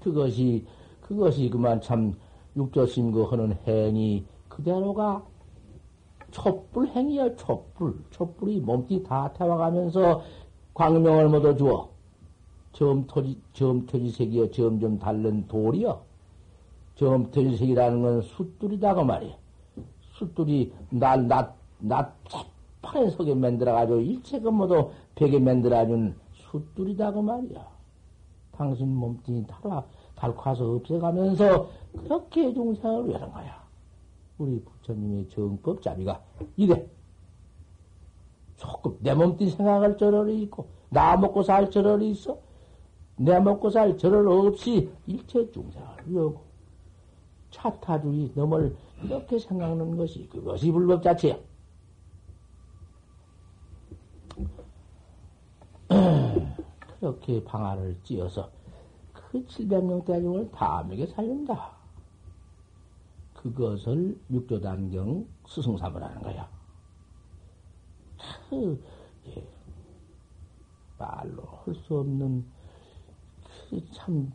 그것이 그것이 그만 참 육조신고 하는 행위 그대로가 촛불 행위야 촛불. 촛불이 몸띠 다 태워가면서 광명을 묻어 주어 점토지 점토지색이여 점점 다른 돌이여. 점토지색이라는 건 숫돌이다고 말이야 숫돌이 낮낮낮 판에 속에 만들어가지고 일체가 모두 벽에 만들어준 숫돌이다고 말이야 당신 몸뚱이 달아 달화서 없애가면서 그렇게 중생을 위하는 거야. 우리 부처님의 정법 자비가 이래. 조금 내 몸뚱이 생각할 저럴이 있고, 나 먹고 살 저럴이 있어. 내 먹고 살 저럴 없이 일체 중생을 위하고, 차타주의 넘을 이렇게 생각하는 것이 그것이 불법 자체야. *clears throat* 그렇게 방아를 찧어서 그 700명 대중을 다 먹여 살린다. 그것을 육조단경 스승삼을 하는 거야. 그, 예, 말로 할 수 없는 그 참,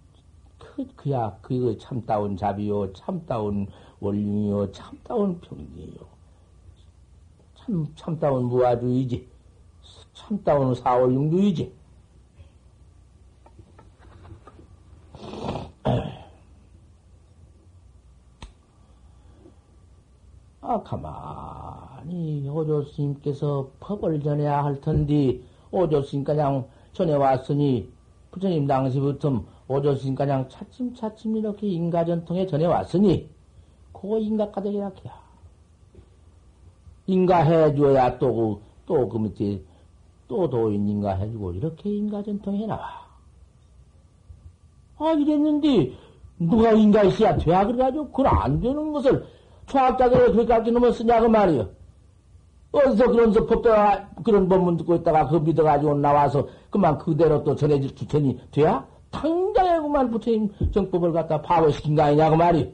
그, 그야, 그거 참다운 자비요, 참다운 원륜이요, 참다운 평이요. 참, 참다운 무아주의지. 참다운 사월융주의지. 아, 가만히 오조 스님께서 법을 전해야 할 텐데, 오조 스님 가장 전해 왔으니, 부처님 당시부터 오조 스님 가장 차츰차츰 이렇게 인가전통에 전해 왔으니, 그거 인가까지 이렇게야. 인가해 줘야 또, 그, 또, 그 밑에, 또 도인 인가해 주고, 이렇게 인가전통에 나와. 아, 이랬는데, 누가 인가했어야 돼? 그래가지고, 그걸 안 되는 것을, 초학자들을 그렇게 놈을 쓰냐고 말이요. 어디서 그런 법도 그런 법문 듣고 있다가 그 믿어가지고 나와서 그만 그대로 또 전해질 주천이 돼야? 당장에 그만 부처님 정법을 갖다 파괴시킨 거 아니냐고 말이.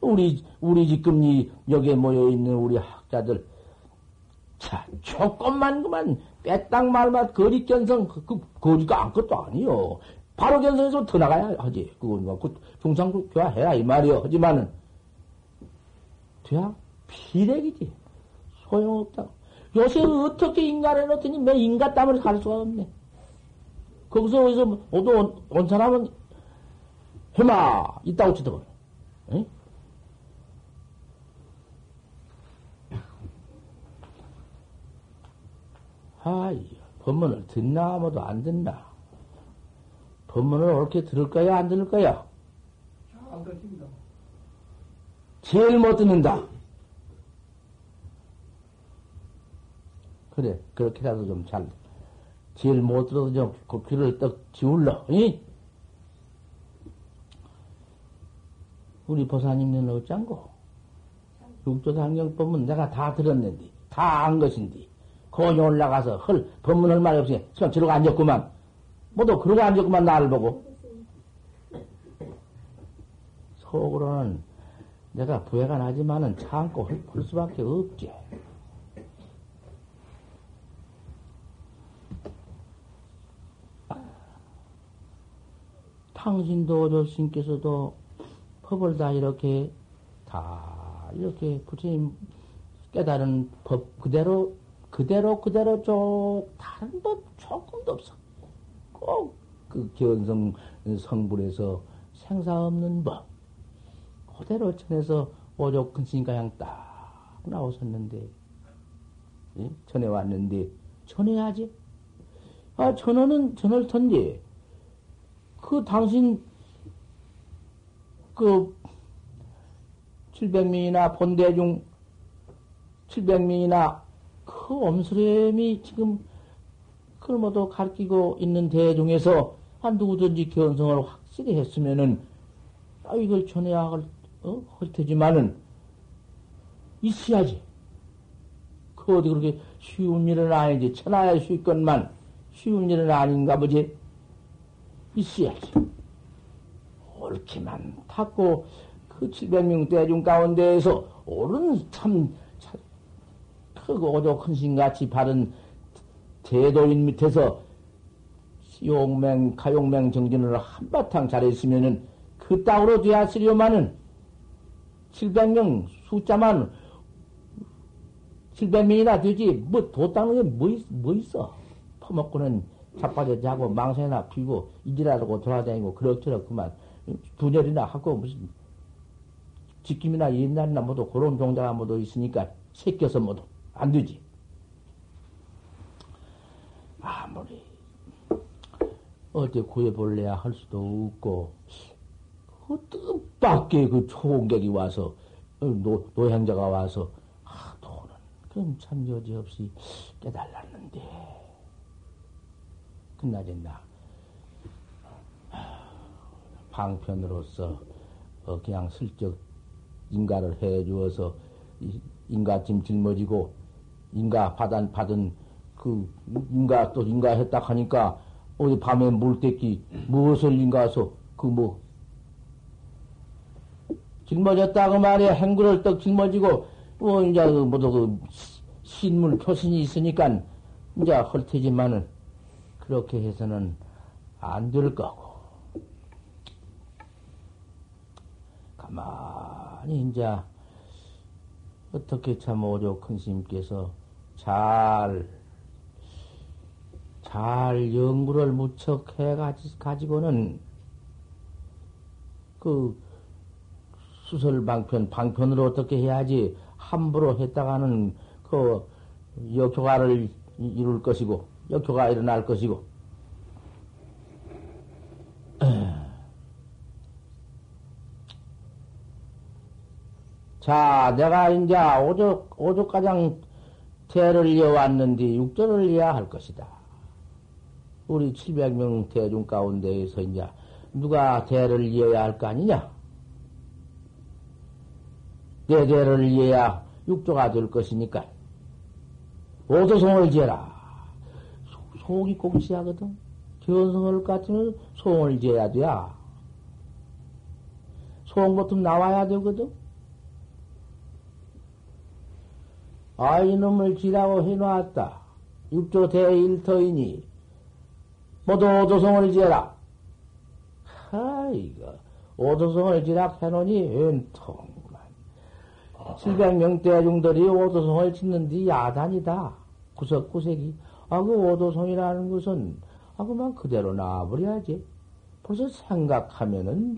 우리, 우리 지금 이, 여기에 모여있는 우리 학자들, 자, 조금만 그만 빼딱 말만 거리 견성, 그, 그, 거리가 아무것도 아니요. 바로 견성에서 더 나가야 하지. 그건 뭐, 그, 중상국 교화 해라, 이 말이요. 하지만은, 돼야 비례기지. 소용없다. 요새 어떻게 인간을 놓더니 매 인간 땀을 갈 수가 없네. 거기서 어디서 오도 온, 온 사람은 해마 있다고 치더군. 응? 아 이, 법문을 듣나 아무도 안 듣나? 법문을 옳게 들을 거야 안 들을 거야?
안 듣습니다.
제일 못 듣는다. 그래, 그렇게라도 좀 잘, 제일 못 들어도 좀 그 귀를 떡 지울러, 이? 우리 보사님은 어쩐고? 육조상경법문 내가 다 들었는데, 다 안 것인데, 거기 올라가서 헐, 법문 할 말이 없이, 그냥 저러고 앉았구만. 모두 그러고 앉았구만, 나를 보고. 속으로는 내가 부해가 나지만은 참고 할, 할 수밖에 없지. 당신도 조스님께서도 법을 다 이렇게 다 이렇게 부처님 깨달은 법 그대로 그대로 그대로 쭉 다른 법 조금도 없어. 꼭 그 견성 성불에서 생사 없는 법 그대로 전해서 오족 근신가 양딱 나오셨는데 예? 전해 왔는데 전해야지. 아 전어는 전할 텐데 그 당신 그 700명이나 본대중 700명이나 그 엄수렴이 지금 그걸 모두 가르치고 있는 대중에서 한 누구든지 견성을 확실히 했으면은 아 이걸 전해야 할, 어? 할 테지만은 있어야지. 그 어디 그렇게 쉬운 일은 아니지. 천하에 쉬건만 쉬운 일은 아닌가 보지. 있어야지. 옳기만 탔고 그 700명 대중 가운데에서 옳은 참, 참 크고 오조 큰신같이 바른 대도인 밑에서 용맹, 가용맹 정진을 한바탕 잘했으면은 그 땅으로 되었으려마는 700명 숫자만 700명이나 되지. 뭐도 닦는 게뭐뭐 있어? 퍼먹고는 자빠져 자고 망상이나 피고 이지라고 돌아다니고 그럭저럭 그만. 분열이나 하고 무슨 직김이나 옛날이나 모두 그런 종자가 모두 있으니까 새껴서 모두 안 되지. 아무리 어디 구해볼래야 할 수도 없고 그 뜻밖의 그 초공객이 와서 노, 노행자가 와서 아, 도는 그럼 참 여지없이 깨달았는데 끝나진다. 방편으로서 어 그냥 슬쩍 인가를 해 주어서 인가 짐 짊어지고 인가 받은 받은 그 인가 또 인가 했다 하니까 어디 밤에 물 떼기 무엇을 인가서 그 뭐. 짊어졌다고 말이야 행구를 떡 짊어지고 뭐 이제 그 모두 그 신문 표신이 있으니까 이제 헐 테지만은 그렇게 해서는 안 될 거고. 가만히 이제 어떻게 참 오조 큰 스님께서 잘, 잘 연구를 무척 해 가지고는 그 수설 방편, 방편으로 어떻게 해야지 함부로 했다가는 그 역효과를 이룰 것이고, 역효가 일어날 것이고. *clears throat* 자, 내가 이제 오죽, 오죽가장 대를 이어왔는데 육절을 이어야 할 것이다. 우리 700명 대중 가운데에서 이제 누가 대를 이어야 할 거 아니냐? 내 대를 이어야 육조가 될 것이니까. 오도송을 지어라. 속이 공시하거든. 견성을 같으면 소원을 지어야 돼. 소원 같으면 나와야 되거든. 아, 이놈을 지라고 해놨다. 육조 대일터이니, 모두 오도성을 지어라. 하, 이거, 오도성을 지라 해놓으니, 은통만. 700명 대 중들이 오도성을 짓는데 야단이다. 구석구석이. 아, 그 오도성이라는 것은, 아, 그만 그대로 놔버려야지. 벌써 생각하면은,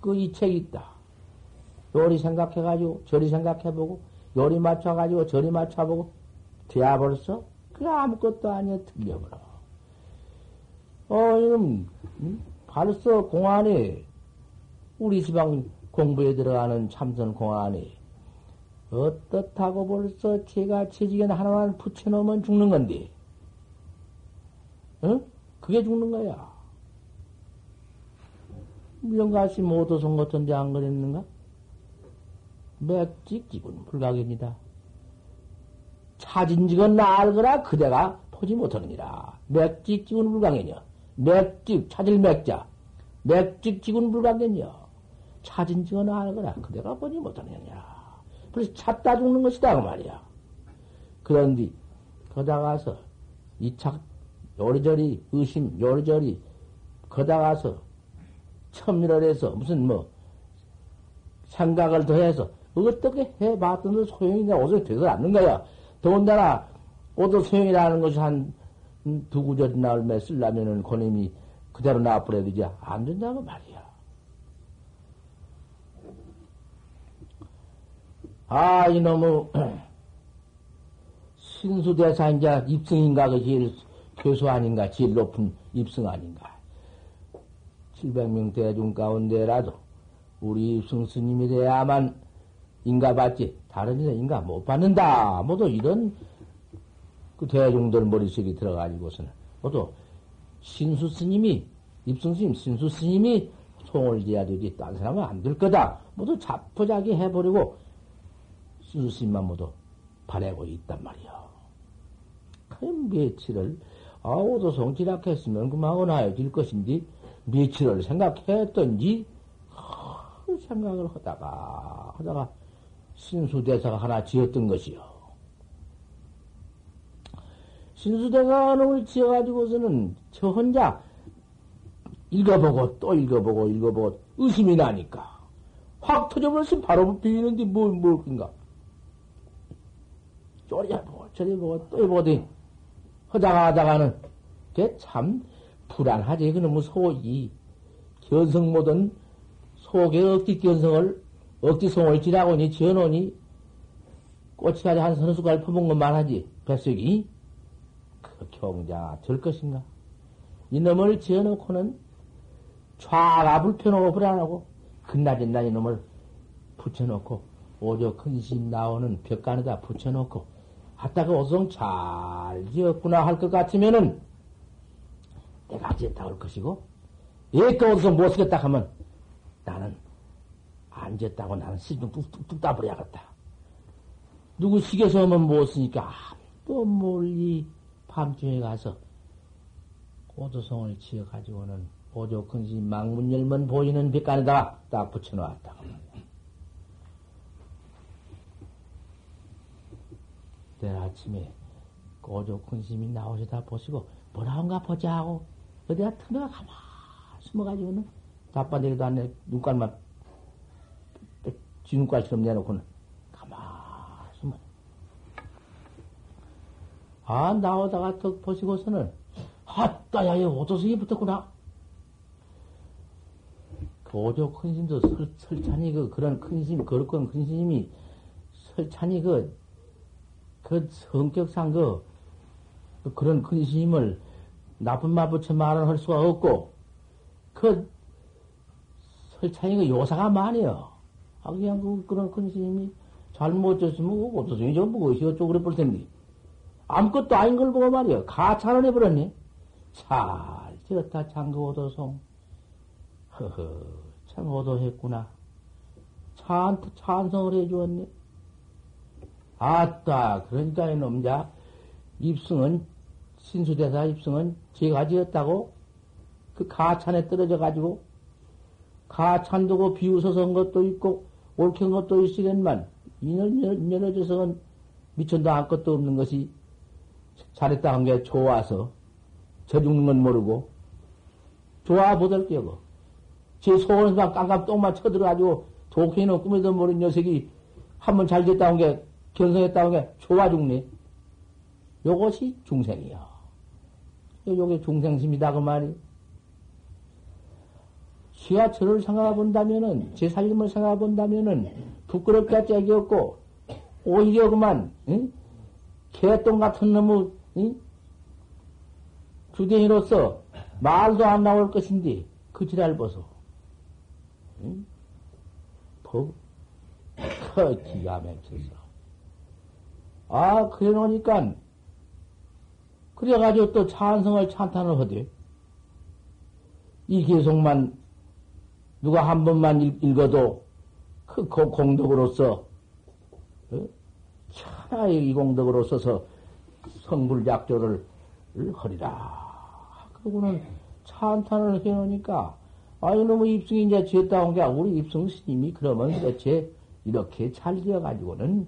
그 이책이 있다. 요리 생각해가지고, 저리 생각해보고, 요리 맞춰가지고, 저리 맞춰보고, 돼야 벌써? 그게 아무것도 아니야, 틀려버려. 어, 이놈, 음? 벌써 공안에, 우리 지방 공부에 들어가는 참선 공안에, 어떻다고 벌써 제가 체지견 하나만 붙여놓으면 죽는 건데, 응? 그게 죽는 거야. 명가시 모도성 같은데 안 그랬는가? 맥직직은 불가입니다. 차진직은 알거라 그대가 보지 못하느니라. 맥직직은 불가이냐. 맥직, 찾을 맥자. 맥직직은 불가겠냐. 차진직은 알거라 그대가 보지 못하느냐. 그래서 찾다 죽는 것이다 그 말이야. 그런데 거다 가서 이착 요리저리 의심 요리저리 거다 가서 첨리를 해서 무슨 뭐 생각을 더해서 어떻게 해봤던 소용이냐 옷을 되서 않는 거야. 더군다나 옷도 소용이라는 것이 한 두 구절이나 얼마 쓰려면은 고님이 그대로 놔버려야 되지 안 된다고 말이야. 아 이놈의 *clears throat* 신수대사 이제 입승인가 그 제일 교수 아닌가 제일 높은 입승 아닌가 700명 대중 가운데라도 우리 입승 스님이 돼야만 인가 받지. 다른 이는 인가 못 받는다. 모두 이런 그 대중들 머릿속에 들어가지고서는 모두 신수 스님이, 입승 스님, 신수 스님이 송을 지어야 되지. 딴 사람은 안 될 거다. 모두 자포자기 해버리고 신수 스님만 모두 바래고 있단 말이야. 그 며칠을, 아, 오도송 지락했으면 그만 나야 될 것인데, 며칠을 생각했던지, 그 생각을 하다가, 하다가, 신수대사가 하나 지었던 것이요. 신수대사를 지어가지고서는 저 혼자 읽어보고 또 읽어보고 읽어보고 의심이 나니까 확 터져버렸으면 바로 비비는데 뭐, 뭐, 그인가. 쪼리해보고 저리보고 또 해보더니 하다가 하다가는 그게 참 불안하지. 그놈의 소이 견성 모든 속의 억지 견성을 억지송을 지라고니 지어놓으니 꽃이가지 한 숟갈 퍼본 것만 하지 뱃속이 그 경자 될 것인가 이놈을 지어놓고는 좌가 불편하고 불안하고 끝나진 날 이놈을 붙여놓고 오조 근심 나오는 벽간에다 붙여놓고 하다가 오성 잘 지었구나 할 것 같으면은 내가 지었다 올 것이고 얘가 어디서 못 쓰겠다 하면 나는 앉았다고 나는 시중 뚝뚝뚝 따버려야겠다. 누구 시계서 오면 못 쓰니까 또 멀리 밤중에 가서 고도성을 지어가지고는 보조 근심 망문 열면 보이는 빛간에다가 딱 붙여놓았다. 내일 아침에 고조 근심이 나오시다 보시고 뭐라한가 보자 하고 어디가 틈에가 가만 숨어가지고는 답반대기도 안 해. 눈깔만 진눈깔처럼 내놓고는 가만 숨어. 아, 나오다가 턱 보시고서는, 아따, 야, 얘 오도승이 붙었구나. 그 오조 큰 스님도 설, 설찬이 그, 그런 큰 스님, 거룩한 큰 스님이 설찬이 그, 그 성격상 그, 그런 큰 스님을 나쁜 말 붙여 말을 할 수가 없고, 그, 설찬이 그 요사가 많아요. 아, 그냥 그, 그런 큰 스님이 잘못 졌으면, 그 어떠세요? 전부 그것이 어쩌고 그래 볼 텐데. 아무것도 아닌 걸 보고 말이야. 가찬을 해버렸네. 잘 지었다, 장거오도송. 허허, 참 오도했구나. 찬, 찬성을 해주었네. 아따, 그러니까 이놈 자, 입승은, 신수대사 입승은 제가 지었다고 그 가찬에 떨어져 가지고 가찬 두고 비웃어서 한 것도 있고 옳게 한 것도 있으련만 인연 면허져서는 미천도 한 것도 없는 것이 잘했다 한 게 좋아서 저 죽는 건 모르고 좋아 보들 껴고 제 속으로서 깡깡 똥만 쳐들어가지고 독해는 꿈에도 모르는 녀석이 한 번 잘 됐다 한 게 견성했다 한 게 좋아 죽네. 요것이 중생이요. 요게 중생심이다 그 말이. 시가 저를 생각해 본다면은 제 살림을 생각해 본다면은 부끄럽게 짝이 없고 오히려 그만 응? 개똥 같은 놈의 응? 주대인으로서 말도 안 나올 것인데 그 지랄 보소. 커 기가 막혀서. 아, 그래 놓으니까, 그래가지고 또 찬성을 찬탄을 하되, 이 계속만, 누가 한 번만 읽, 어도 그 공덕으로서, 어? 천하의 이 공덕으로 써서 성불작조를 허리라. 그러고는 찬탄을 해놓으니까, 아유, 너무 입승이 이제 지었다 온 게, 우리 입승 스님이 그러면 도대체 이렇게 잘 지어가지고는,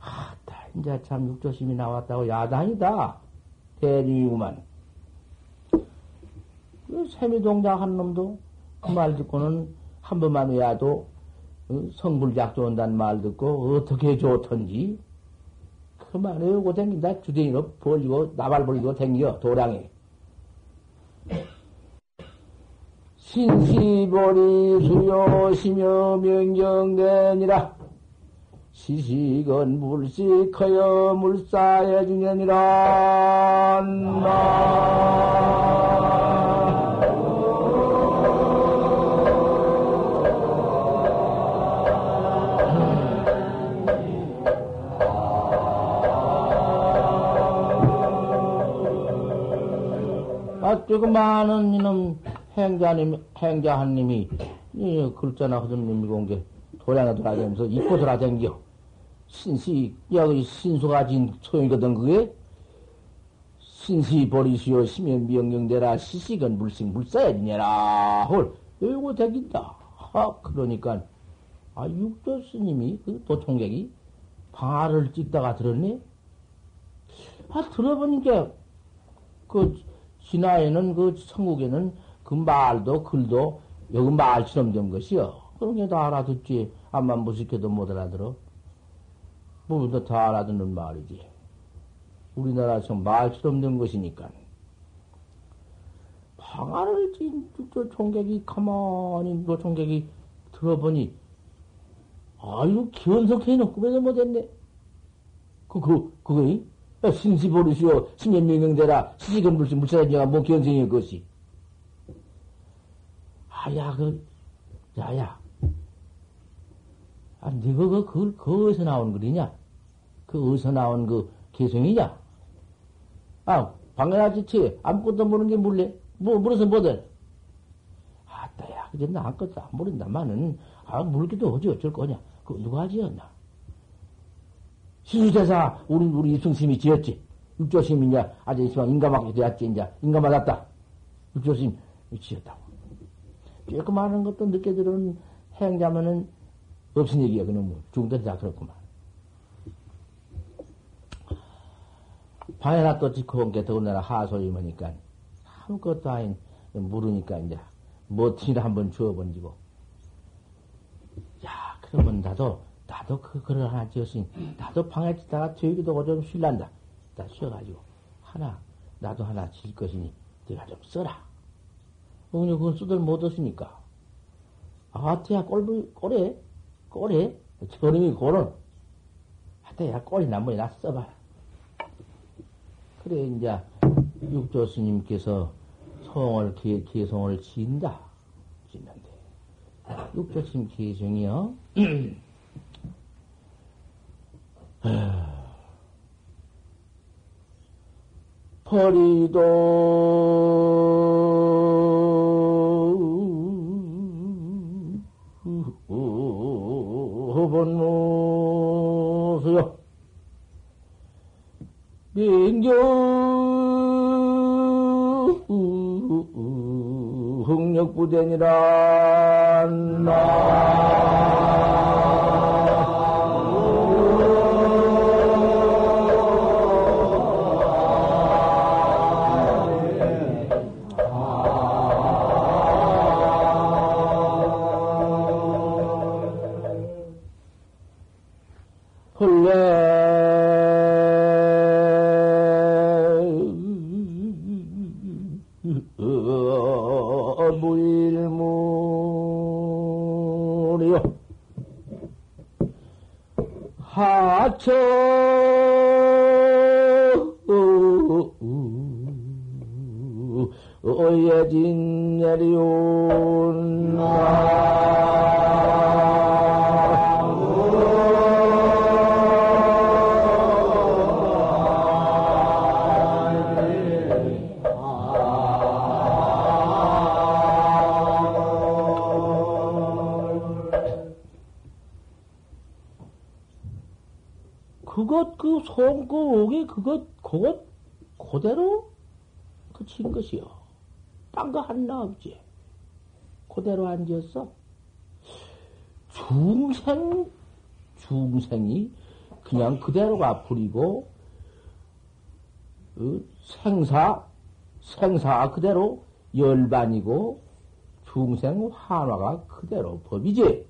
아, 이제 참 육조심이 나왔다고 야단이다. 대리구만. 그 세미동작 한 놈도 그 말 듣고는 한 번만 외야도 어, 성불작 좋은다는 말 듣고 어떻게 좋던지 그 말에 오고 댕긴다. 주댕이로 벌리고 나발 벌리고 댕겨 도량에. 신시보리 수요시며 명경되니라. 시식은 물식하여 물사의 중년이란 아, 조금 많은 이놈 행자님, 행자 한 님이, 이 글자나 허전님이 공개 도량에 돌아다니면서 입고 돌아다녀. 신시, 여기 신수가 진 소용이거든, 그게? 신시 버리시오, 시면 명령대라, 시식은 물식 물사야지냐라. 헐, 이거 되긴다. 하, 그러니까, 아, 육조 스님이, 그 도통객이, 방아를 찍다가 들었네? 아, 들어보니까, 그, 진화에는, 그, 천국에는, 그 말도, 글도, 여기 말처럼 된 것이요. 그런 게 다 알아듣지. 암만 무식해도 못 알아들어. 뭐부터 다 알아듣는 말이지. 우리나라에서 말처럼 된 것이니까. 방아를 찐 총객이 가만히 그 총객이 들어보니 아유 기원석해는 꿈에도 못했네. 그, 그, 그거이? 신시 보르시오, 신년명령대라, 시시건 불시, 물차단지가 뭐 기원성이 것이. 아 야, 그, 야 야, 아, 네가 그, 그, 그 어디서 나온 글이냐? 그 어디서 나온 그 개성이냐? 아, 방해하지 치 아무것도 모르는 게 물래? 뭐, 물어서 뭐든? 아따 야, 그저 나 아무것도 안 모른다마는, 아, 물기도 어찌 어쩔 거냐? 그 누가 지었나? 시수대사, 우리, 우리 이승심이 지었지. 육조심이냐? 아주 이승 인가맞게 되었지, 이제. 인가맞았다. 육조심, 지었다고. 많은 것도 늦게 들은 행자면은 없은 얘기야, 그놈. 중들 다 그렇구만. 방에나 또 짓고 온게 더군다나 하소임하니까 아무것도 아닌 물으니까 이제 뭐티나 한번 주워번지고 야 그러면 나도 나도 그 글을 하나 지었으니 나도 방에 짓다가 되기도 하고 좀 쉴란다. 나 쉬어가지고 하나 나도 하나 질 것이니 내가 좀 써라. 어머니 그건 쓰들 못하시니까? 아태야 꼴 꼴에? 꼬리? 저놈이 고는. 하여튼 야 꼬리 나무에나 써봐라. 그래 이제 육조 스님께서 성을 개, 개성을 지인다. 짓는데 육조 스님 개성이요. *clears throat* 버리도 법원무수요. 민교 역부대니라 송 그대로 앉았어. 중생, 중생이 그냥 그대로가 불이고, 어, 생사, 생사 그대로 열반이고, 중생 환화가 그대로 법이지.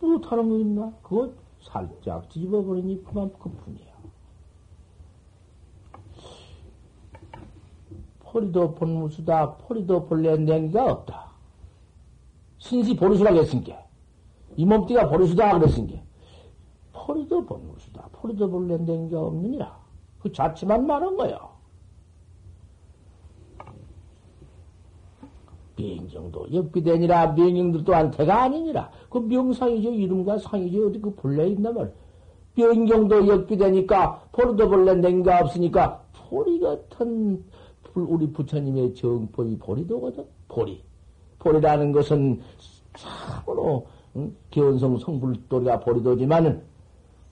또 다른 거 있나? 그거 살짝 뒤집어버리니 그만 그뿐이야. 포리도 본무수다, 포리도 본래 냉기가 없다. 신시 보리수라고 했으니까. 이 몸띠가 보리수다 그랬으니까. 포리도 본무수다, 포리도 본래 냉기가 없느니라. 그 자체만 말한 거야. 명정도 역비되니라 또한 대가 아니니라. 그 명상이죠. 이름과 상이죠. 어디 그 본래 있나 말. 명경도 역비되니까 포르도 본래 냉가 없으니까 포리 같은 우리 부처님의 정법이 보리도거든. 보리. 보리라는 것은 참으로 응? 견성 성불돌이가 보리도지만은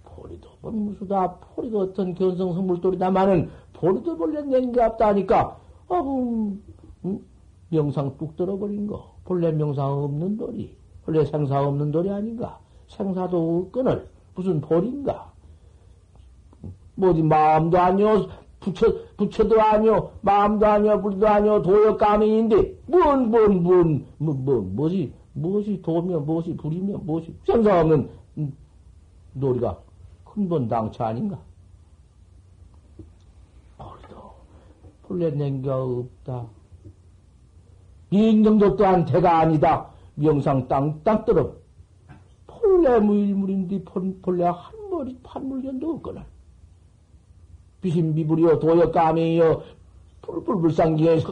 보리도 본무수다. 포리도 어떤 견성 성불돌이다마는 보리도 본래 냉가 없다 하니까 아, 음, 음, 명상 뚝 떨어버린 거. 본래 명상 없는 돌이. 본래 생사 없는 돌이 아닌가. 생사도 끊을 무슨 돌인가. 뭐지, 마음도 아니오, 부처, 부처도 아니오, 마음도 아니오, 불도 아니오, 도역가명인데, 뭔, 뭔, 뭔, 뭐, 뭐, 뭐지, 무엇이 도며, 무엇이 불이며, 무엇이 생사 없는 음, 놀이가 근본 당차 아닌가? 머리도 냉겨 없다. 인정도 또한 대가 아니다. 명상 땅땅 떨어. 본래 무일물인데 본래 한 머리 판물견도 없거나. 비신비불이여 도역가명이여 불불불상견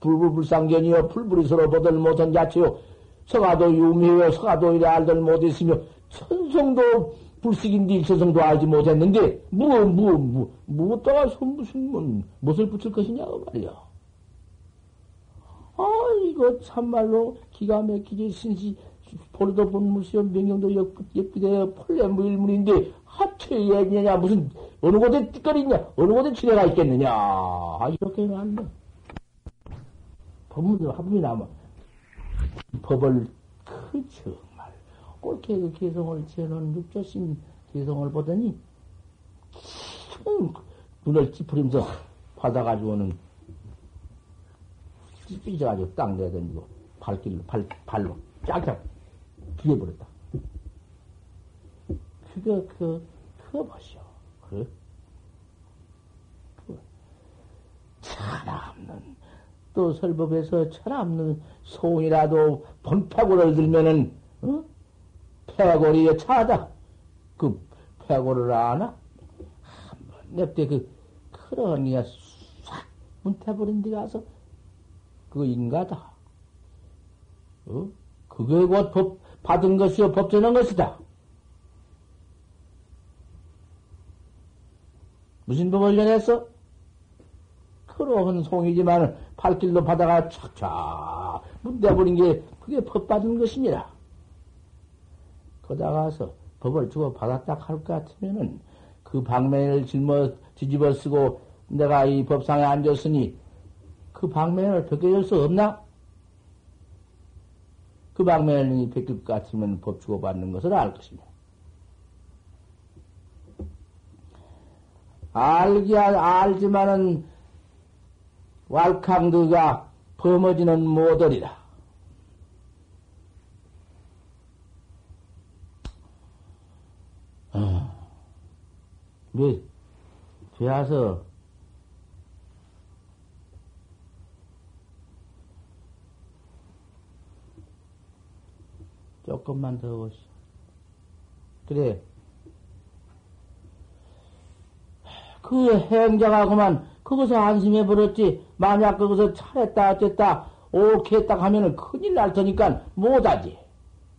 불불불상견이여 불불이 서로 보들 못한 자체요. 서가도 유미여 서가도 이래 알들 못했으며 천성도 불식인데 일체성도 알지 못했는데 무엇 무엇 무엇 무엇 따라서 무슨 뭐, 무엇을 붙일 것이냐고 말이야. 아, 이거 참말로 기가 막히게 신시, 보리도 본무시험 명령도 역비대여 폴레무 일문인데 하체 예냐 무슨 어느 곳에 띠거리냐 어느 곳에 지뢰가 있겠느냐 아, 이렇게 는 안 돼. 법문도 남아 법을 그 정말 옳게 그 개성을 지어놓은 육조신 개성을 보더니 눈을 찌푸리면서 받아가지고는 삐져가지고 딱 내던지고 발길로, 발, 발로 쫙쫙 뒤에버렸다. 그거, 그, 그거 보시오. 그래? 그, 차없는, 또 설법에서 차없는 소이라도 본패고를 들면은, 어? 패고리에 차다. 그 패고를 아나? 한번 냅대 그, 그런 게싹 문태버린 데 가서 그거 인가다. 어? 그게 곧 법, 받은 것이요, 법전한 것이다. 무슨 법을 전했어? 크로한 송이지만 팔길로 바다가 착착 문대버린 게 그게 법 받은 것이니라. 거다가서 법을 주고 받았다 할 것 같으면은 그 방면을 짊어 뒤집어 쓰고 내가 이 법상에 앉았으니 그 방면을 벗겨질 수 없나? 그 방면이 베낄 것 같으면 법 주고 받는 것을 알 것이며. 알기야 알지만은 왈캉드가 범어지는 모델이라. 어. 왜, 되어서 조금만 더 오시. 그래. 그 행자가 그만 거기서 안심해 버렸지. 만약 거기서 차렸다 어쨌다 오케 했다 하면은 큰일 날 테니까 못하지.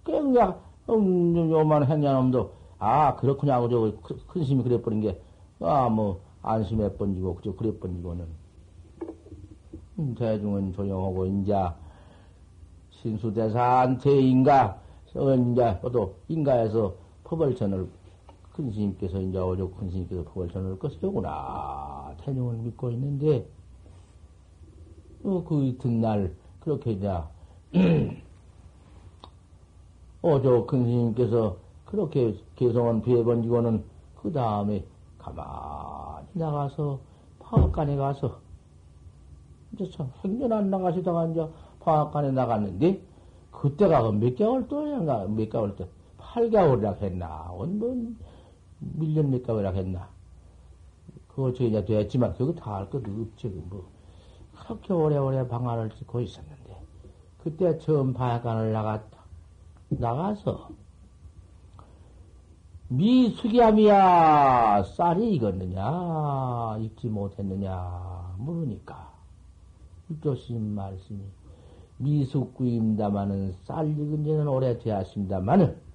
그냥 음, 요만 행자놈도. 아 그렇구나 하고 저큰 심이 그래 버린 게. 아 뭐 안심해 번지고 그저 그래 번지고는. 음, 대중은 조용하고 인자. 신수대사한테 인가? 이제 또 인가에서 법월전을 큰 스님께서 이제 어저 큰 스님께서 법월전을 것이구나. 태중을 믿고 있는데 어, 그 이튿날 그렇게 이제 *clears throat* 어저 큰 스님께서 그렇게 개성은 비에 번지고는 그 다음에 가만히 나가서 파악관에 가서 이제 참 행전 안 나가시다가 이제 파악관에 나갔는데 그때가 그몇 개월 동안인가, 몇 개월 때, 8개월이라 했나, 뭐, 1년 몇 개월이라 했나. 그거 저 이제 됐지만, 그거 다 할 것도 없지, 그 뭐. 그렇게 오래오래 방안을 짓고 있었는데, 그때 처음 방앗간을 나갔다. 나가서, 미숙이함이야, 쌀이 익었느냐, 익지 못했느냐, 물으니까. 일조심 말씀이. 미숙구입니다마는 쌀 익은 지는 오래 되었습니다마는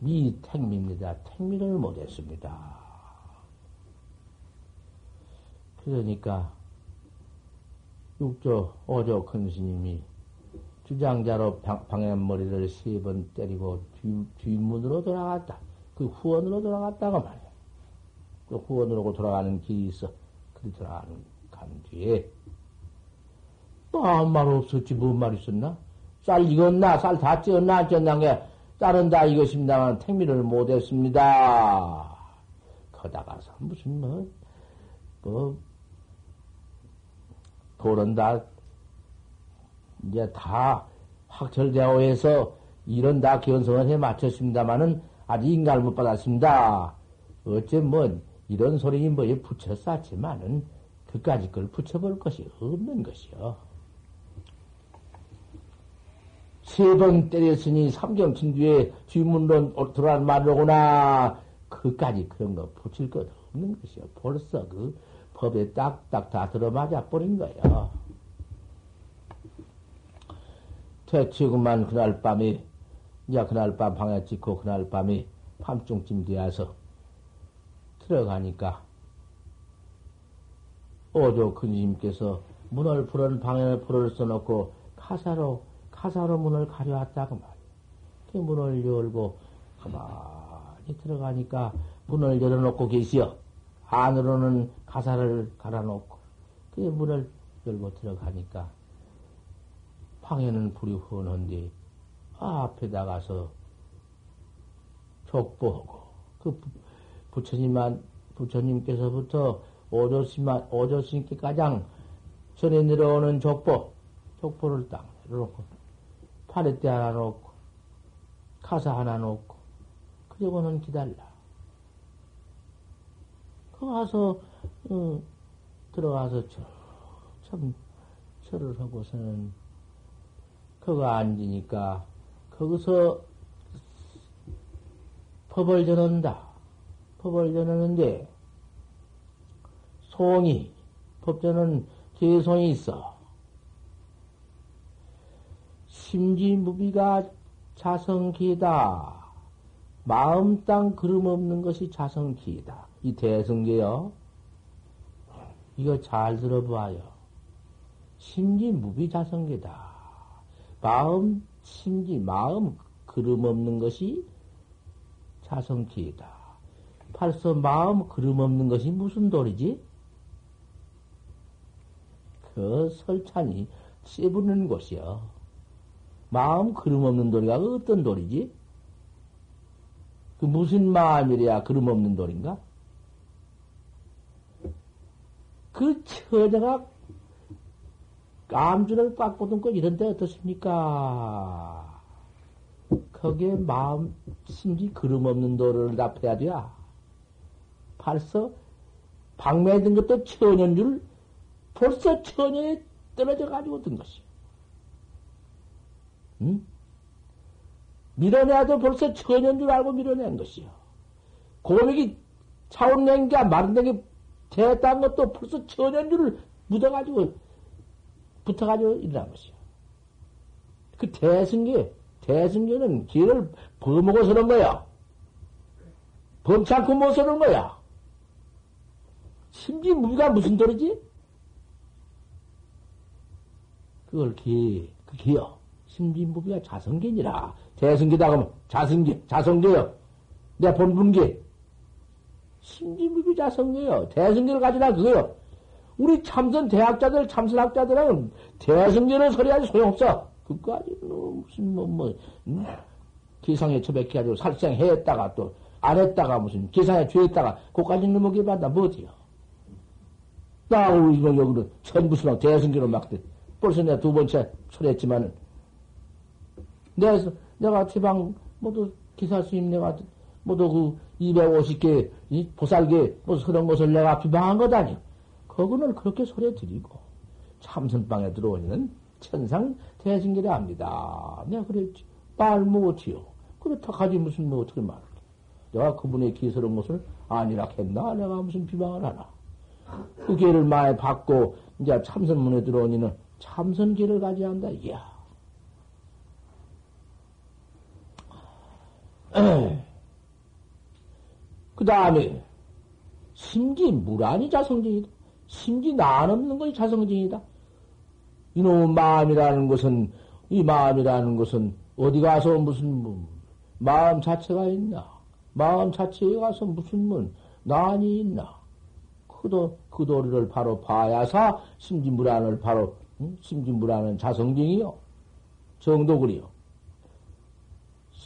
미 택미입니다. 택미를 못했습니다. 그러니까 육조 오조 큰 스님이 주장자로 방향머리를 세 번 때리고 뒤, 뒷문으로 돌아갔다. 그 후원으로 돌아갔다고 말이야. 그 후원으로 돌아가는 길이 있어. 그 돌아가는 간 뒤에 아무 말 없었지, 뭔 말 있었나? 쌀 익었나? 쌀 다 찌었나? 안 찌었나? 게 쌀은 다 익었습니다만 택미를 못했습니다. 거다가서 무슨 뭐, 뭐, 돌은 다, 이제 다 확철되어 해서 이런 다 견성을 해 마쳤습니다만은 아직 인가를 못 받았습니다. 어째 뭐, 이런 소리니 뭐에 붙여 쌌지만은 그까지 걸 붙여볼 것이 없는 것이요. 세 번 때렸으니 삼경친 뒤에 뒷문론 들어간 말로구나. 그까지 그런 거 붙일 것 없는 것이요. 벌써 그 법에 딱딱 다 들어맞아 버린 거예요. 대치구만 그날 밤에, 이제 그날 밤 방에 찍고 그날 밤에 밤중쯤 되어서 들어가니까 오조 큰님께서 문을 풀은 방에 불을 써놓고 카사로 카사로 문을 가려왔다고 말이야. 그 문을 열고 가만히 들어가니까 문을 열어놓고 계시어. 안으로는 가사를 갈아놓고 그 문을 열고 들어가니까 방에는 불이 훤한데 앞에 나가서 족보하고 그 부처님만 부처님께서부터 오조씨만 오조씨께 가장 전에 내려오는 족보 족보를 딱 내려놓고 파레대 하나 놓고, 가사 하나 놓고, 그리고는 기다려. 그 가서, 어, 들어가서 참, 절을 하고서는, 그거 앉으니까, 거기서 법을 전한다. 법을 전하는데, 송이, 법전은 개송이 있어. 심지무비가 자성기다. 마음 땅 그름 없는 것이 자성기다. 이 대성계요. 이거 잘 들어봐요. 심지 무비 자성계다. 마음, 심지, 마음 그름 없는 것이 자성기다. 벌써 마음 그름 없는 것이 무슨 돌이지? 그 설찬이 씹으는 곳이요. 마음 그름 없는 돌이가 어떤 돌이지? 그 무슨 마음이래야 그름 없는 돌인가? 그 처자가 깜주를 꽉 꽂은 것 이런데 어떻습니까? 거기에 마음, 심지 그름 없는 돌을 답해야 돼. 벌써 방매든 것도 천연줄 벌써 천연에 떨어져 가지고 든 것이. 응? 밀어내도 벌써 천연 줄 알고 밀어낸 것이요. 고백이 차원낸 게 마른 게 됐다는 것도 벌써 천연 줄을 묻어가지고 붙어가지고 일어난 것이요. 그 대승계, 대승계는 길을 범먹어서 그런 거야. 범치 않고 못서 그런 거야. 심지 무비가 무슨 소리지? 그걸 기, 그 기요. 심지무비가 자성계니라. 대승계다 그러면 자성계, 자성계요. 내 본분계. 심지무비 자성계요. 대승계를 가지라 그거요. 우리 참선 대학자들, 참선학자들은 대승계를 소리하지 소용없어. 그까지는 무슨 뭐, 뭐, 음? 기상에 처백해가지고 살생했다가 또 안 했다가 무슨 기상에 죄했다가 그까지 넘어게 받다 뭐어디요 나 우리 이거 여기는 천부수랑 대승계로 막 벌써 내가 두 번째 소리했지만은 내가, 내가 지방 모두 기사 스님 내가 모두 그 250개 이 보살계 뭐 그런 것을 내가 비방한 거다니. 그거는 그렇게 소리 드리고 참선방에 들어오는 천상 대승계라 합니다. 내가 그랬지. 말 못해요. 그렇다 가지 무슨 뭐 어떻게 말을 내가 그분의 기스러운 것을 아니라 했나? 내가 무슨 비방을 하나? 그 기회를 많이 받고 이제 참선문에 들어오니는 참선기를 가져야 한다. 이야. 그 다음에 심지 무란이 자성증이다. 심지 난 없는 것이 자성증이다. 이놈의 마음이라는 것은 이 마음이라는 것은 어디 가서 무슨 뭐, 마음 자체가 있나? 마음 자체에 가서 무슨 뭐 난이 있나? 그도 그 도리를 바로 봐야사 심지 무란을 바로 응? 심지 무란은 자성증이요 정도 그리요.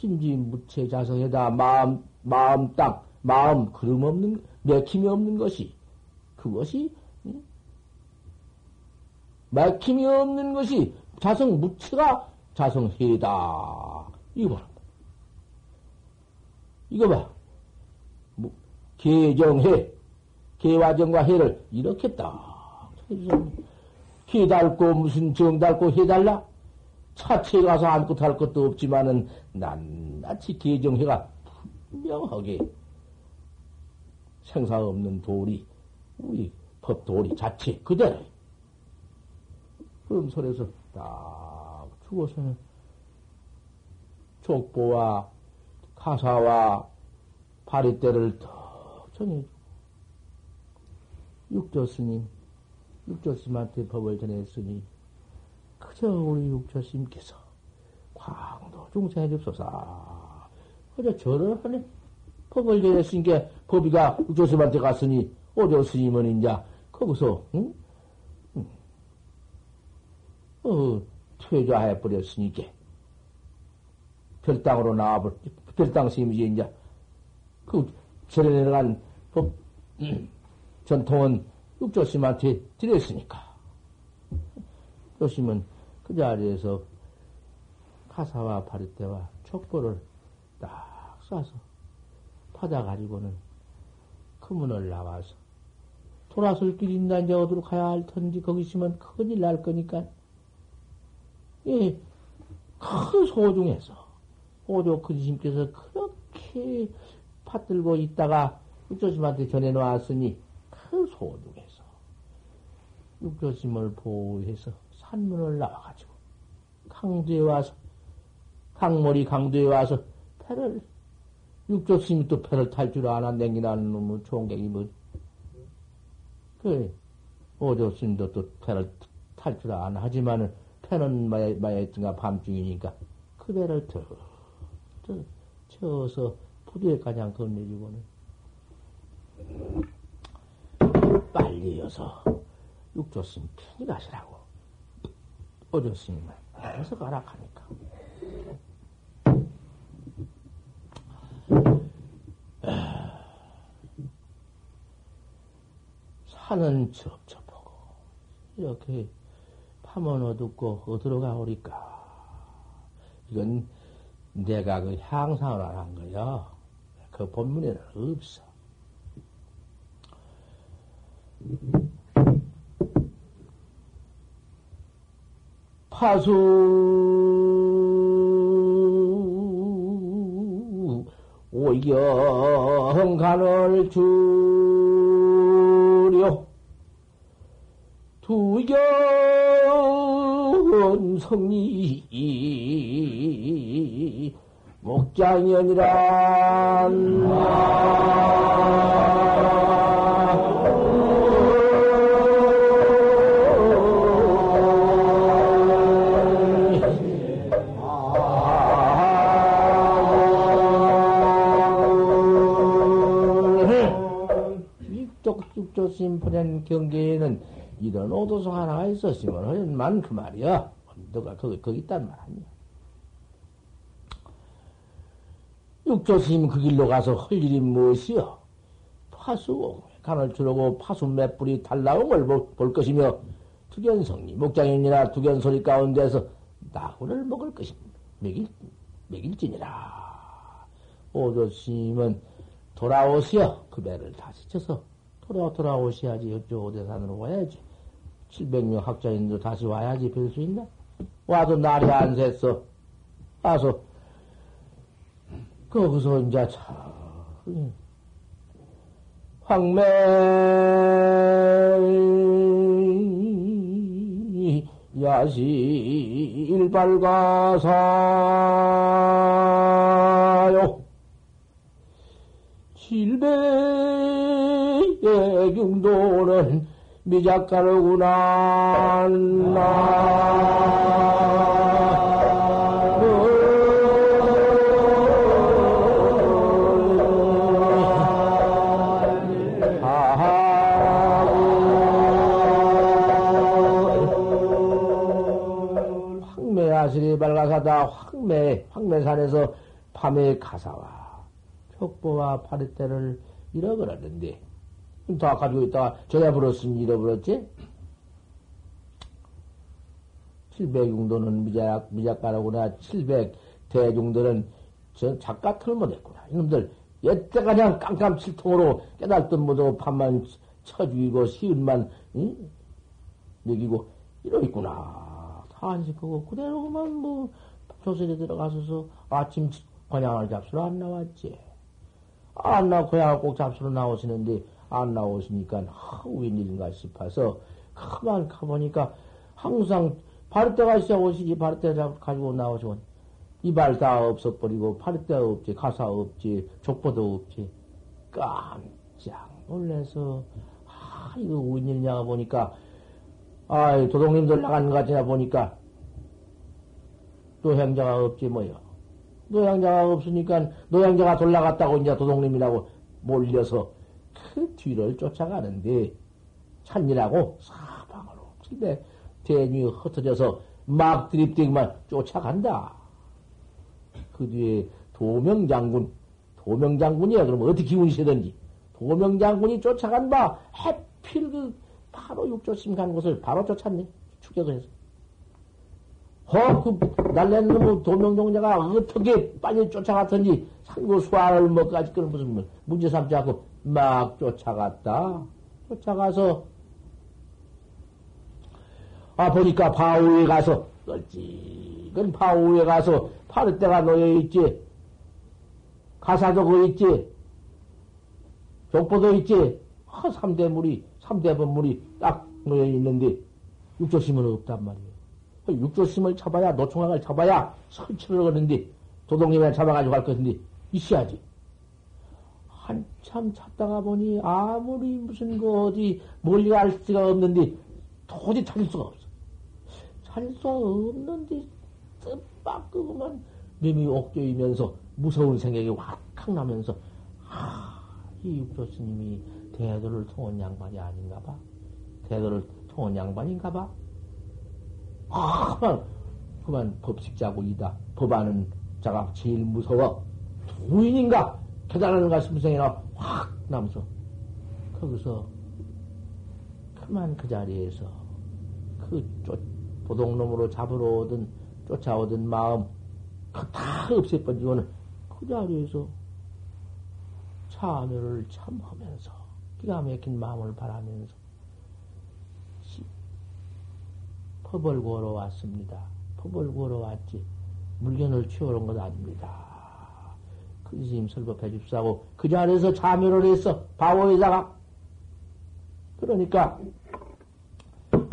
심지 무체 자성에다 마음, 마음 딱, 마음 그름 없는, 맥힘이 없는 것이, 그것이, 응? 맥힘이 없는 것이 자성 무체가 자성해다. 이거 봐. 이거 봐. 뭐, 개정해. 개화정과 해를 이렇게 딱. 해달고 무슨 정달고 해달라? 차체에 가서 아무것도 할 것도 없지만은 낱낱이 개정해가 분명하게 생사 없는 도리, 우리 법 도리 자체 그대로. 소리에서 딱 죽어서는 족보와 가사와 파리대를 턱 전해주고 육조 스님, 육조 스님한테 법을 전했으니 우리 육처스님께서 광도 중생해 줍소서. 그저 절을 하네. 법을 전했으니까 법이가 육조스님한테 갔으니 오조 스님은 이제 거기서 응? 응. 어, 퇴좌해 버렸으니까 별당으로 나와버 별당 스님이지 이제 그 절에 내려간 법 음, 전통은 육조스님한테 드렸으니까 조심은 그 자리에서 가사와 바리떼와 촉보를 딱 쏴서 받아가지고는 그 문을 나와서 돌아설 길이 이제 어디로 가야 할 텐지 거기 있으면 큰일 날 거니까. 예, 큰 소중해서 오조 그지심께서 그렇게 받들고 있다가 육조심한테 전해놓았으니 큰 소중해서 육조심을 보호해서 산문을 나와가지고 강도에 와서 강머리 강도에 와서 패를 육조스님이 또 패를 탈 줄 아나 냉기나는 놈의 총객이 뭐. 그래 오조스님도 또 패를 탈 줄 아나. 하지만은 패는 마야 마야있던가 밤중이니까 그 배를 더, 더 쳐서 부두에 가장 건네주고는. 빨리 어서 육조스님 편히 가시라고 어졌습니다. 계속 가락하니까. 산은 아. 첩첩하고 이렇게 파면 어둡고 어디로 가오리까? 이건 내가 그 향상을 안 한 거야 그 본문에는 없어. 파수 오영간을 주려. 두견 성리. 목장연이란 육조심 보낸 경계에는 이런 오도소 하나가 있었으면 하련만 그 말이야. 너가 거기, 거기 있단 말 아니야. 육조스님 그 길로 가서 할 일이 무엇이여? 파수, 간을 주르고 파수 몇 뿌리 달라옴을 볼 것이며, 두견성리, 목장인이나 두견소리 가운데서 나후를 먹을 것입니다. 먹일, 먹일지니라. 오조스님은 돌아오시어 그 배를 다시 쳐서 돌아, 돌아오셔야지. 어쩌고 대산으로 와야지. 700명 학자인도 다시 와야지 뵐 수 있나? 와도 날이 안 샜어. 와서, 거기서 이제 참, 황매, 야시, 일발가사요. 칠배 의 경도는 미작가르구나. 황매아실이 밝아사다 황매, 황매산에서 밤에 가사와 촉보와 파리떼를 잃어버렸는데, 다 가지고 있다가 저야 불었으니 잃어버렸지? 700용도는 미작, 미작가라구나. 700 대중들은 저 작가 틀못했구나. 이놈들, 여태 그냥 깜깜칠통으로 깨달던 못하고 판만 쳐 죽이고 시은만, 응? 먹이고, 이러 있구나. 다안식하고 그대로 그만 뭐, 조선에 들어가서서 아침 관양을 잡수러 안 나왔지. 안 나고 고향을 꼭 잡수러 나오시는데, 안 나오시니까, 하, 웬일인가 싶어서, 가만 가보니까, 항상 바르때가 있어 오시지, 바르때 가지고 나오시면, 이발 다 없어버리고, 바르때 없지, 가사 없지, 족보도 없지. 깜짝 놀래서, 아, 이거 웬일이냐 보니까, 아, 도동님들 나간 것 같으나 보니까, 노향자가 없지, 뭐요. 노향자가 없으니까, 노향자가 돌아갔다고 이제 도동님이라고 몰려서, 그 뒤를 쫓아가는데, 찬이라고 사방으로 집에 대뉘 흩어져서 막 드립대기만 쫓아간다. 그 뒤에 도명장군, 도명장군이야. 그러면 어떻게 기운이 세든지. 도명장군이 쫓아간 바, 해필 그, 바로 육조심 간 곳을 바로 쫓았네. 추격을 해서. 허, 그, 놈 도명종자가 어떻게 빨리 쫓아갔던지, 상고 수화를 뭐까지 그런 무슨 문제 삼지 않고 막 쫓아갔다. 쫓아가서, 아, 보니까 바우에 가서, 널찍은 바우에 가서 파르때가 놓여있지. 가사도 그 있지. 족보도 있지. 아, 삼대물이, 삼대번물이 딱 놓여있는데, 육조심은 없단 말이에요. 그 육조심을 잡아야, 노총각을 잡아야 설치를 하는데, 도동님이나 잡아가지고 갈 것인데, 있어야지. 한참 찾다가 보니 아무리 무슨 그 어디 멀리 갈 수가 없는데 도저히 찾을 수가 없어. 찾을 수가 없는데 뜻밖그만 몸이 옥조이면서 무서운 생각이 확확 나면서 아, 이 육조 스님이 대도를 통한 양반이 아닌가 봐. 대도를 통한 양반인가 봐. 아, 그만, 그만 법식자고 이다. 법하는 자가 제일 무서워. 부인인가? 깨달는 가슴 생이나 확 나면서 거기서 그만 그 자리에서 그 쫓, 보동놈으로 잡으러 오든 쫓아오던 마음 그다 없애버리고는 그 자리에서 참여를 참 하면서 기가 막힌 마음을 바라면서 법을 구하러 왔습니다. 법을 구하러 왔지 물건을 온건 아닙니다. 큰 스님 설법해 줍사고 그 자리에서 참여를 했어. 바오에다가 그러니까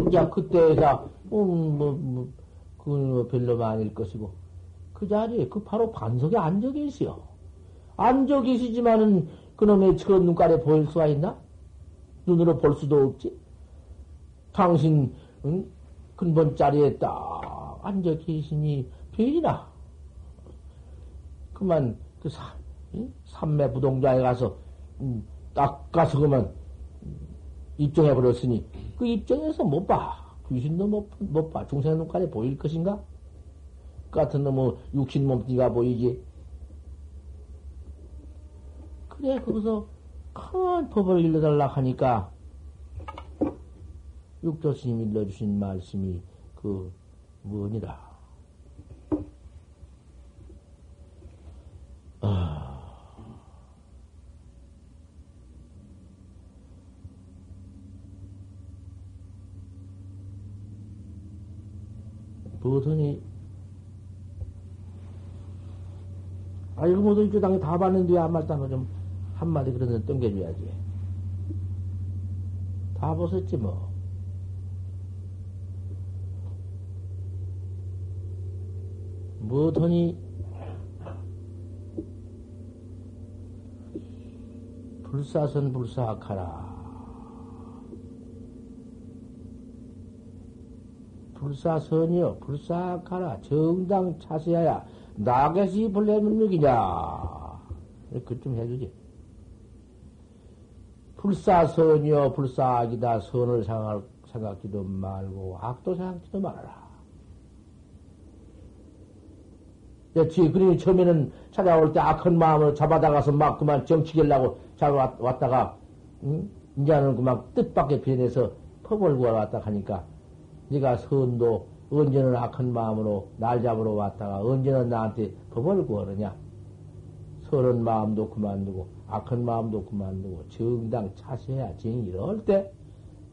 이제 그때에서 음, 뭐, 뭐, 그건 뭐 별로 아닐 것이고 그 자리에 그 바로 반석에 앉아 계시오. 앉아 계시지만은 그놈의 저 눈깔에 보일 수가 있나? 눈으로 볼 수도 없지. 당신 응? 근본 자리에 딱 앉아 계시니 별이나 그만 그 사, 응? 삼매 부동자에 가서 음, 딱 가서 그만 입증해 버렸으니 그 입장에서 못 봐. 귀신도 못, 못 봐. 중생 눈깔에 보일 것인가? 그 같은 놈의 육신 몸뚱이가 보이지. 그래, 거기서 큰 법을 일러달라 하니까, 육조스님이 일러주신 말씀이 그, 뭐니라. 아. 무엇이 아, 이거 모두 당에 다 봤는데 안 말다면 좀 한마디 그런 데 땡겨줘야지. 다 보셨지, 뭐. 뭐더니, 불사선 불사악하라. 불사선이여, 불사악하라. 정당 차세하야. 나겟이 본래 능력이냐? 그좀 해주지. 불사선이여 불사악이다. 선을 생각, 생각지도 말고 악도 생각지도 말아라. 지 그림이 처음에는 찾아올 때 악한 마음을 잡아다가서 막 그만 정치겠라고 잡아왔다가 응? 이제는 그만 뜻밖의 변해서 퍼벌 구하러 왔다 하니까 네가 선도 언제는 악한 마음으로 날 잡으러 왔다가 언제는 나한테 법을 구하느냐? 서른 마음도 그만두고 악한 마음도 그만두고 정당 차세야 정 이럴 때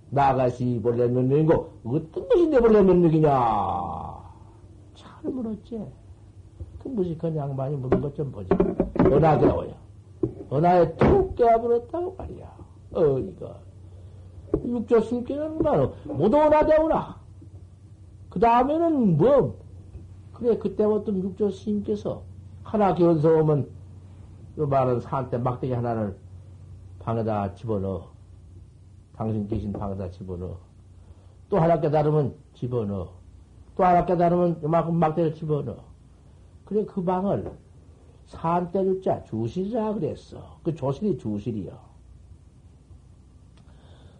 나가시 본래 몇 명이고 어떤 것이 내 본래 몇 명이냐? 잘 물었지. 그 무식한 양반이 물은 것 좀 보자. 은하게워요. 은하에 툭 깨어버렸다고 말이야. 어, 이거. 육조 숨기는 말은 모두 은하되오라. 그 다음에는 뭐, 그래, 그때부터 육조 스님께서 하나 견서오면, 요 말은 산때 막대기 하나를 방에다 집어넣어. 당신 계신 방에다 집어넣어. 또 하나 깨달으면 집어넣어. 또 하나 깨달으면 요만큼 막대를 집어넣어. 그래, 그 방을 산때 주자 주실이라 그랬어. 그 조실이 주실이요.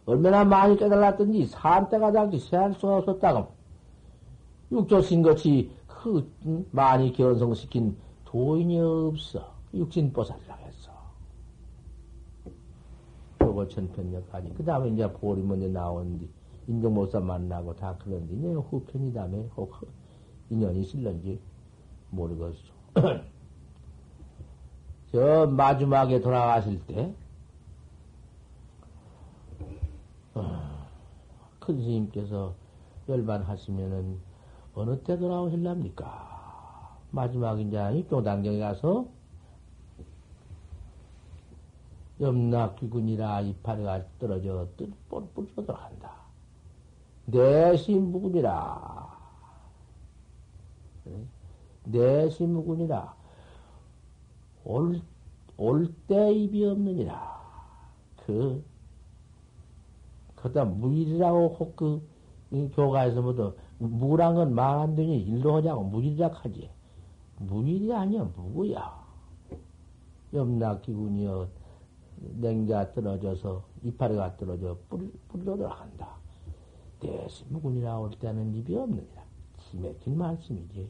얼마나 많이 깨달았던지 산때가 당시 세할 수가 없었다고. 육조신 것이 그 많이 견성시킨 도인이 없어. 육신보살이라고 했어. 요거 전편역하니. 그 다음에 이제 보리 먼저 나오는데, 인종모사 만나고 다 그런데, 이제 후편이다며, 혹 인연이 실런지 모르겠어. *clears throat* 저 마지막에 돌아가실 때, 어, 큰 스님께서 열반하시면은 어느 때 돌아오실랍니까? 마지막 이제 입종단경에 가서 염락귀군이라 이파리가 떨어져 뿔뿔 들어간다. 내시무군이라. 내시무군이라. 올, 올 때 입이 없느니라. 그, 그다 무일이라고 혹 그, 교가에서 뭐든 무란 건말안 되니 일로 하자고 무일이라 하지. 무일이 아니야, 무구야. 염락기군이여, 냉자 떨어져서, 이파리가 떨어져, 뿌리, 뿌리로 들어간다. 대시 무군이라 올 때는 입이 없느니라. 기맥힌 말씀이지.